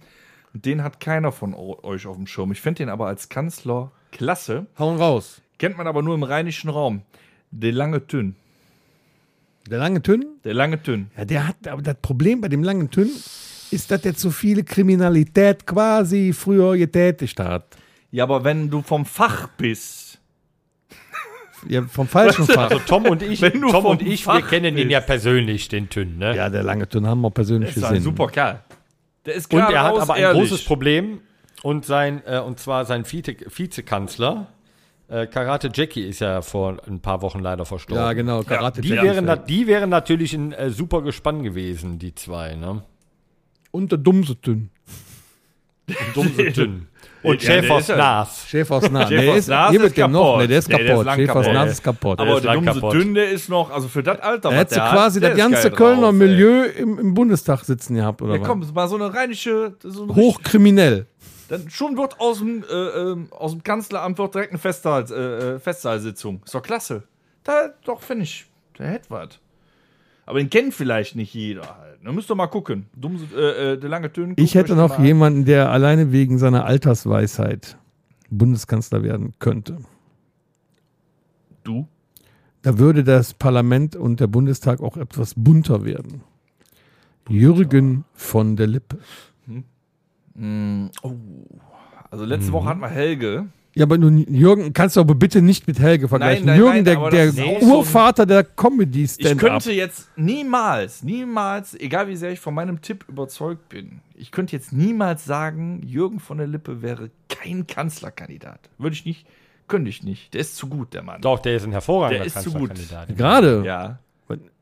Speaker 4: Den hat keiner von euch auf dem Schirm. Ich finde den aber als Kanzler klasse.
Speaker 3: Hauen raus.
Speaker 4: Kennt man aber nur im rheinischen Raum. Der lange Tünn.
Speaker 3: Der lange Tünn?
Speaker 4: Der lange Tünn.
Speaker 3: Ja, der hat, aber das Problem bei dem langen Tünn ist, dass der zu viele Kriminalität quasi früher getätigt hat.
Speaker 4: Ja, aber wenn du vom Fach bist.
Speaker 3: Ja, vom falschen Fach.
Speaker 2: Also Tom und ich,
Speaker 4: Wenn du
Speaker 2: Tom und ich,
Speaker 4: Fach
Speaker 2: wir kennen ihn ja persönlich, den Tünn. Ne?
Speaker 3: Ja, der lange Tünn haben wir persönlich
Speaker 4: ist ein
Speaker 3: gesehen.
Speaker 4: super Kerl. Der ist
Speaker 2: und er hat aber ein
Speaker 4: ehrlich.
Speaker 2: großes Problem und sein äh, und zwar sein Vize Vizekanzler äh, Karate Jackie ist ja vor ein paar Wochen leider verstorben.
Speaker 3: Ja, genau. Karate
Speaker 2: Die
Speaker 3: Jack.
Speaker 2: wären, die wären natürlich ein äh, super Gespann gewesen, die zwei, ne?
Speaker 3: Und der Dummse Tünn.
Speaker 2: Dummse Tünn. (laughs) Und
Speaker 4: Ja, der
Speaker 2: Schäfers
Speaker 4: ja-
Speaker 2: Nas.
Speaker 3: Schäfers Nas.
Speaker 4: Schäfers
Speaker 3: Der ist,
Speaker 4: Nas
Speaker 3: hier
Speaker 4: ist
Speaker 3: wird dem noch.
Speaker 4: kaputt.
Speaker 3: Ne, der ist
Speaker 4: Nee, der ist
Speaker 3: kaputt.
Speaker 4: kaputt.
Speaker 3: Nas ist kaputt.
Speaker 4: Aber der
Speaker 2: lang
Speaker 4: dummste
Speaker 2: kaputt.
Speaker 4: Dünn, der ist noch, also für das Alter,
Speaker 3: Er
Speaker 4: was
Speaker 3: hätte
Speaker 4: der
Speaker 3: quasi
Speaker 4: hat,
Speaker 3: das
Speaker 4: der ist
Speaker 3: ganze Kölner
Speaker 4: drauf.
Speaker 3: Milieu im, im Bundestag sitzen gehabt, oder
Speaker 4: Ja,
Speaker 3: was?
Speaker 4: komm, mal so eine rheinische, so ein
Speaker 3: Hochkriminell.
Speaker 4: Dann schon wird aus dem, äh, ähm, aus dem Kanzleramt wird direkt eine Festsaal, äh, äh, Festsaalsitzung. Ist doch klasse. Da, doch, finde ich, der hätte was. Aber den kennt vielleicht nicht jeder halt. Da müsst ihr mal gucken. Dumm, äh, äh, der lange Tön.
Speaker 3: Ich hätte noch jemanden, der alleine wegen seiner Altersweisheit Bundeskanzler werden könnte.
Speaker 4: Du?
Speaker 3: Da würde das Parlament und der Bundestag auch etwas bunter werden. Jürgen von der Lippe.
Speaker 4: Also letzte Woche hatten wir Helge.
Speaker 3: Ja, aber nun, Jürgen, kannst du aber bitte nicht mit Helge vergleichen.
Speaker 4: nein,
Speaker 3: Jürgen,
Speaker 4: nein,
Speaker 3: der, der
Speaker 4: auch so ein-
Speaker 3: Urvater der comedy
Speaker 4: Ich
Speaker 3: stand
Speaker 4: könnte jetzt niemals, niemals, egal wie sehr ich von meinem Tipp überzeugt bin, ich könnte jetzt niemals sagen, Jürgen von der Lippe wäre kein Kanzlerkandidat. Würde ich nicht, könnte ich nicht. Der ist zu gut, der Mann.
Speaker 2: Doch, der ist ein hervorragender
Speaker 4: Der ist zu gut.
Speaker 2: Kanzlerkandidat.
Speaker 3: Gerade.
Speaker 4: Ja.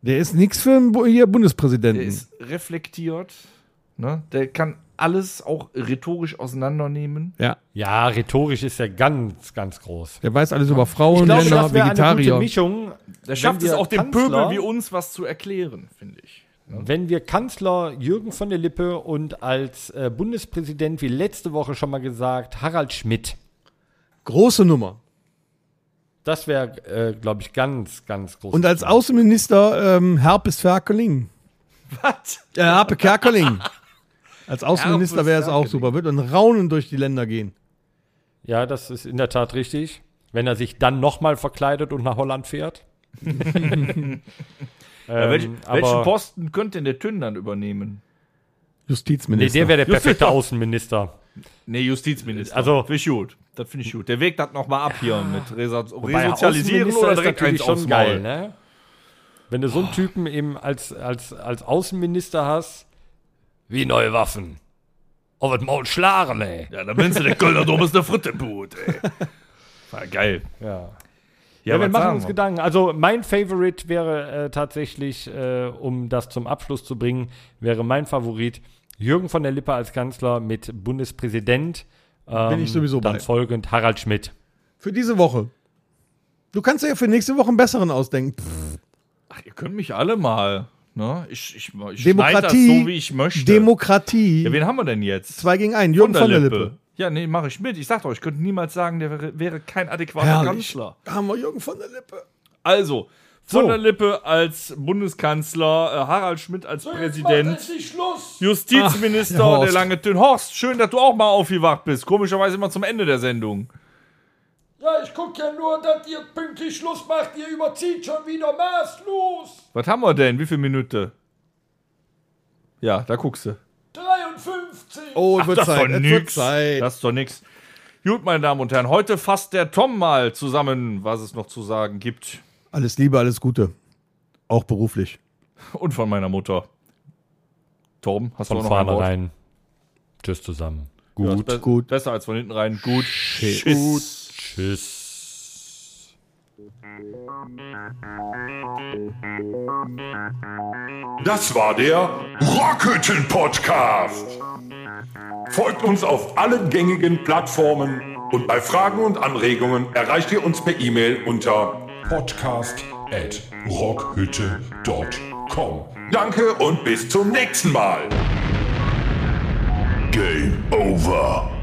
Speaker 3: Der ist nichts für einen Bundespräsidenten.
Speaker 4: Der ist reflektiert. Ne? Der kann alles auch rhetorisch auseinandernehmen.
Speaker 3: ja.
Speaker 2: Ja, rhetorisch ist er ganz, ganz groß.
Speaker 3: Der weiß alles über Frauen,
Speaker 2: Ich glaube,
Speaker 3: Länder,
Speaker 2: das wäre eine gute
Speaker 3: Vegetarier.
Speaker 2: Mischung.
Speaker 4: Der schafft es auch dem Pöbel wie uns was zu erklären, finde ich.
Speaker 2: Wenn wir Kanzler Jürgen von der Lippe und als äh, Bundespräsident, wie letzte Woche schon mal gesagt, Harald Schmidt.
Speaker 3: Große Nummer.
Speaker 2: Das wäre, äh, glaube ich, ganz, ganz groß.
Speaker 3: Und als Außenminister ähm, Herpes Ferkeling.
Speaker 4: Was?
Speaker 3: Äh, Herpe Kerkeling. (laughs) Als Außenminister wäre es auch super. Wird ein Raunen durch die Länder gehen.
Speaker 2: Ja, das ist in der Tat richtig. Wenn er sich dann nochmal verkleidet und nach Holland fährt. (laughs) ähm,
Speaker 4: Ja, welch, welchen Posten könnte denn der Tünn dann übernehmen?
Speaker 2: nee,
Speaker 3: Justizminister.
Speaker 2: der wäre der perfekte
Speaker 4: Justizminister.
Speaker 2: Außenminister.
Speaker 4: Nee, Justizminister.
Speaker 2: Also-
Speaker 4: finde ich gut. Das finde ich gut. Der wägt das nochmal ab hier mit Resa
Speaker 2: Bei
Speaker 4: Resozialisieren oder direkt eins
Speaker 2: schon geil, ne? Wenn du so einen Typen eben als, als, als Außenminister hast, wie neue Waffen. Auf das Maul schlagen, ey.
Speaker 4: Ja, dann wenn du der Kölner Dom ist der Frittenboot, ey. War geil.
Speaker 2: Ja.
Speaker 4: Ja,
Speaker 2: Ja, wir machen uns
Speaker 4: wir?
Speaker 2: Gedanken. Also mein Favorite wäre äh, tatsächlich, äh, um das zum Abschluss zu bringen, wäre mein Favorit Jürgen von der Lippe als Kanzler mit Bundespräsident. Ähm,
Speaker 3: Bin ich sowieso
Speaker 2: Dann
Speaker 3: bei.
Speaker 2: folgend Harald Schmidt.
Speaker 3: Für diese Woche. Du kannst dir ja für nächste Woche einen besseren ausdenken. Pff,
Speaker 4: Ach, ihr könnt mich alle mal. Ne? Ich, ich, ich schneide das
Speaker 3: Demokratie.
Speaker 4: so, wie ich möchte.
Speaker 3: Demokratie.
Speaker 4: ja, wen haben wir denn jetzt?
Speaker 3: Zwei gegen einen. Jürgen von der Lippe.
Speaker 4: Ja, nee, mache ich mit. Ich sag doch, ich könnte niemals sagen, der wäre, wäre kein adäquater
Speaker 3: Herrlich.
Speaker 4: Kanzler.
Speaker 3: Haben wir Jürgen von der Lippe.
Speaker 4: Also, von
Speaker 2: So.
Speaker 4: der Lippe als Bundeskanzler, äh, Harald Schmidt als Präsident,
Speaker 3: Ach,
Speaker 4: Justizminister,
Speaker 3: der Horst.
Speaker 4: der lange Tön. Horst, schön, dass du auch mal aufgewacht bist. Komischerweise immer zum Ende der Sendung.
Speaker 2: Ja, ich gucke ja nur, dass ihr pünktlich Schluss macht. Ihr überzieht schon wieder maßlos.
Speaker 4: Was haben wir denn? Wie viel Minute? Ja, da guckst du.
Speaker 2: 53.
Speaker 3: Oh, es wird
Speaker 4: das ist doch
Speaker 3: Zeit. Es wird
Speaker 4: nix.
Speaker 3: Zeit.
Speaker 4: Das ist doch nix. Gut, meine Damen und Herren, heute fasst der Tom mal zusammen, was es noch zu sagen gibt.
Speaker 3: Alles Liebe, alles Gute. Auch beruflich.
Speaker 4: Und von meiner Mutter. Tom, hast
Speaker 2: Von
Speaker 4: du noch ein
Speaker 2: vorne
Speaker 4: Wort?
Speaker 2: rein. Tschüss zusammen.
Speaker 4: Ja,
Speaker 2: Gut.
Speaker 4: be
Speaker 3: gut.
Speaker 4: Besser als von hinten rein. Gut.
Speaker 3: Gut.
Speaker 2: Tschüss.
Speaker 1: Das war der Rockhütten Podcast. Folgt uns auf allen gängigen Plattformen und bei Fragen und Anregungen erreicht ihr uns per E-Mail unter podcast@rockhütte.com. Danke und bis zum nächsten Mal. Game over.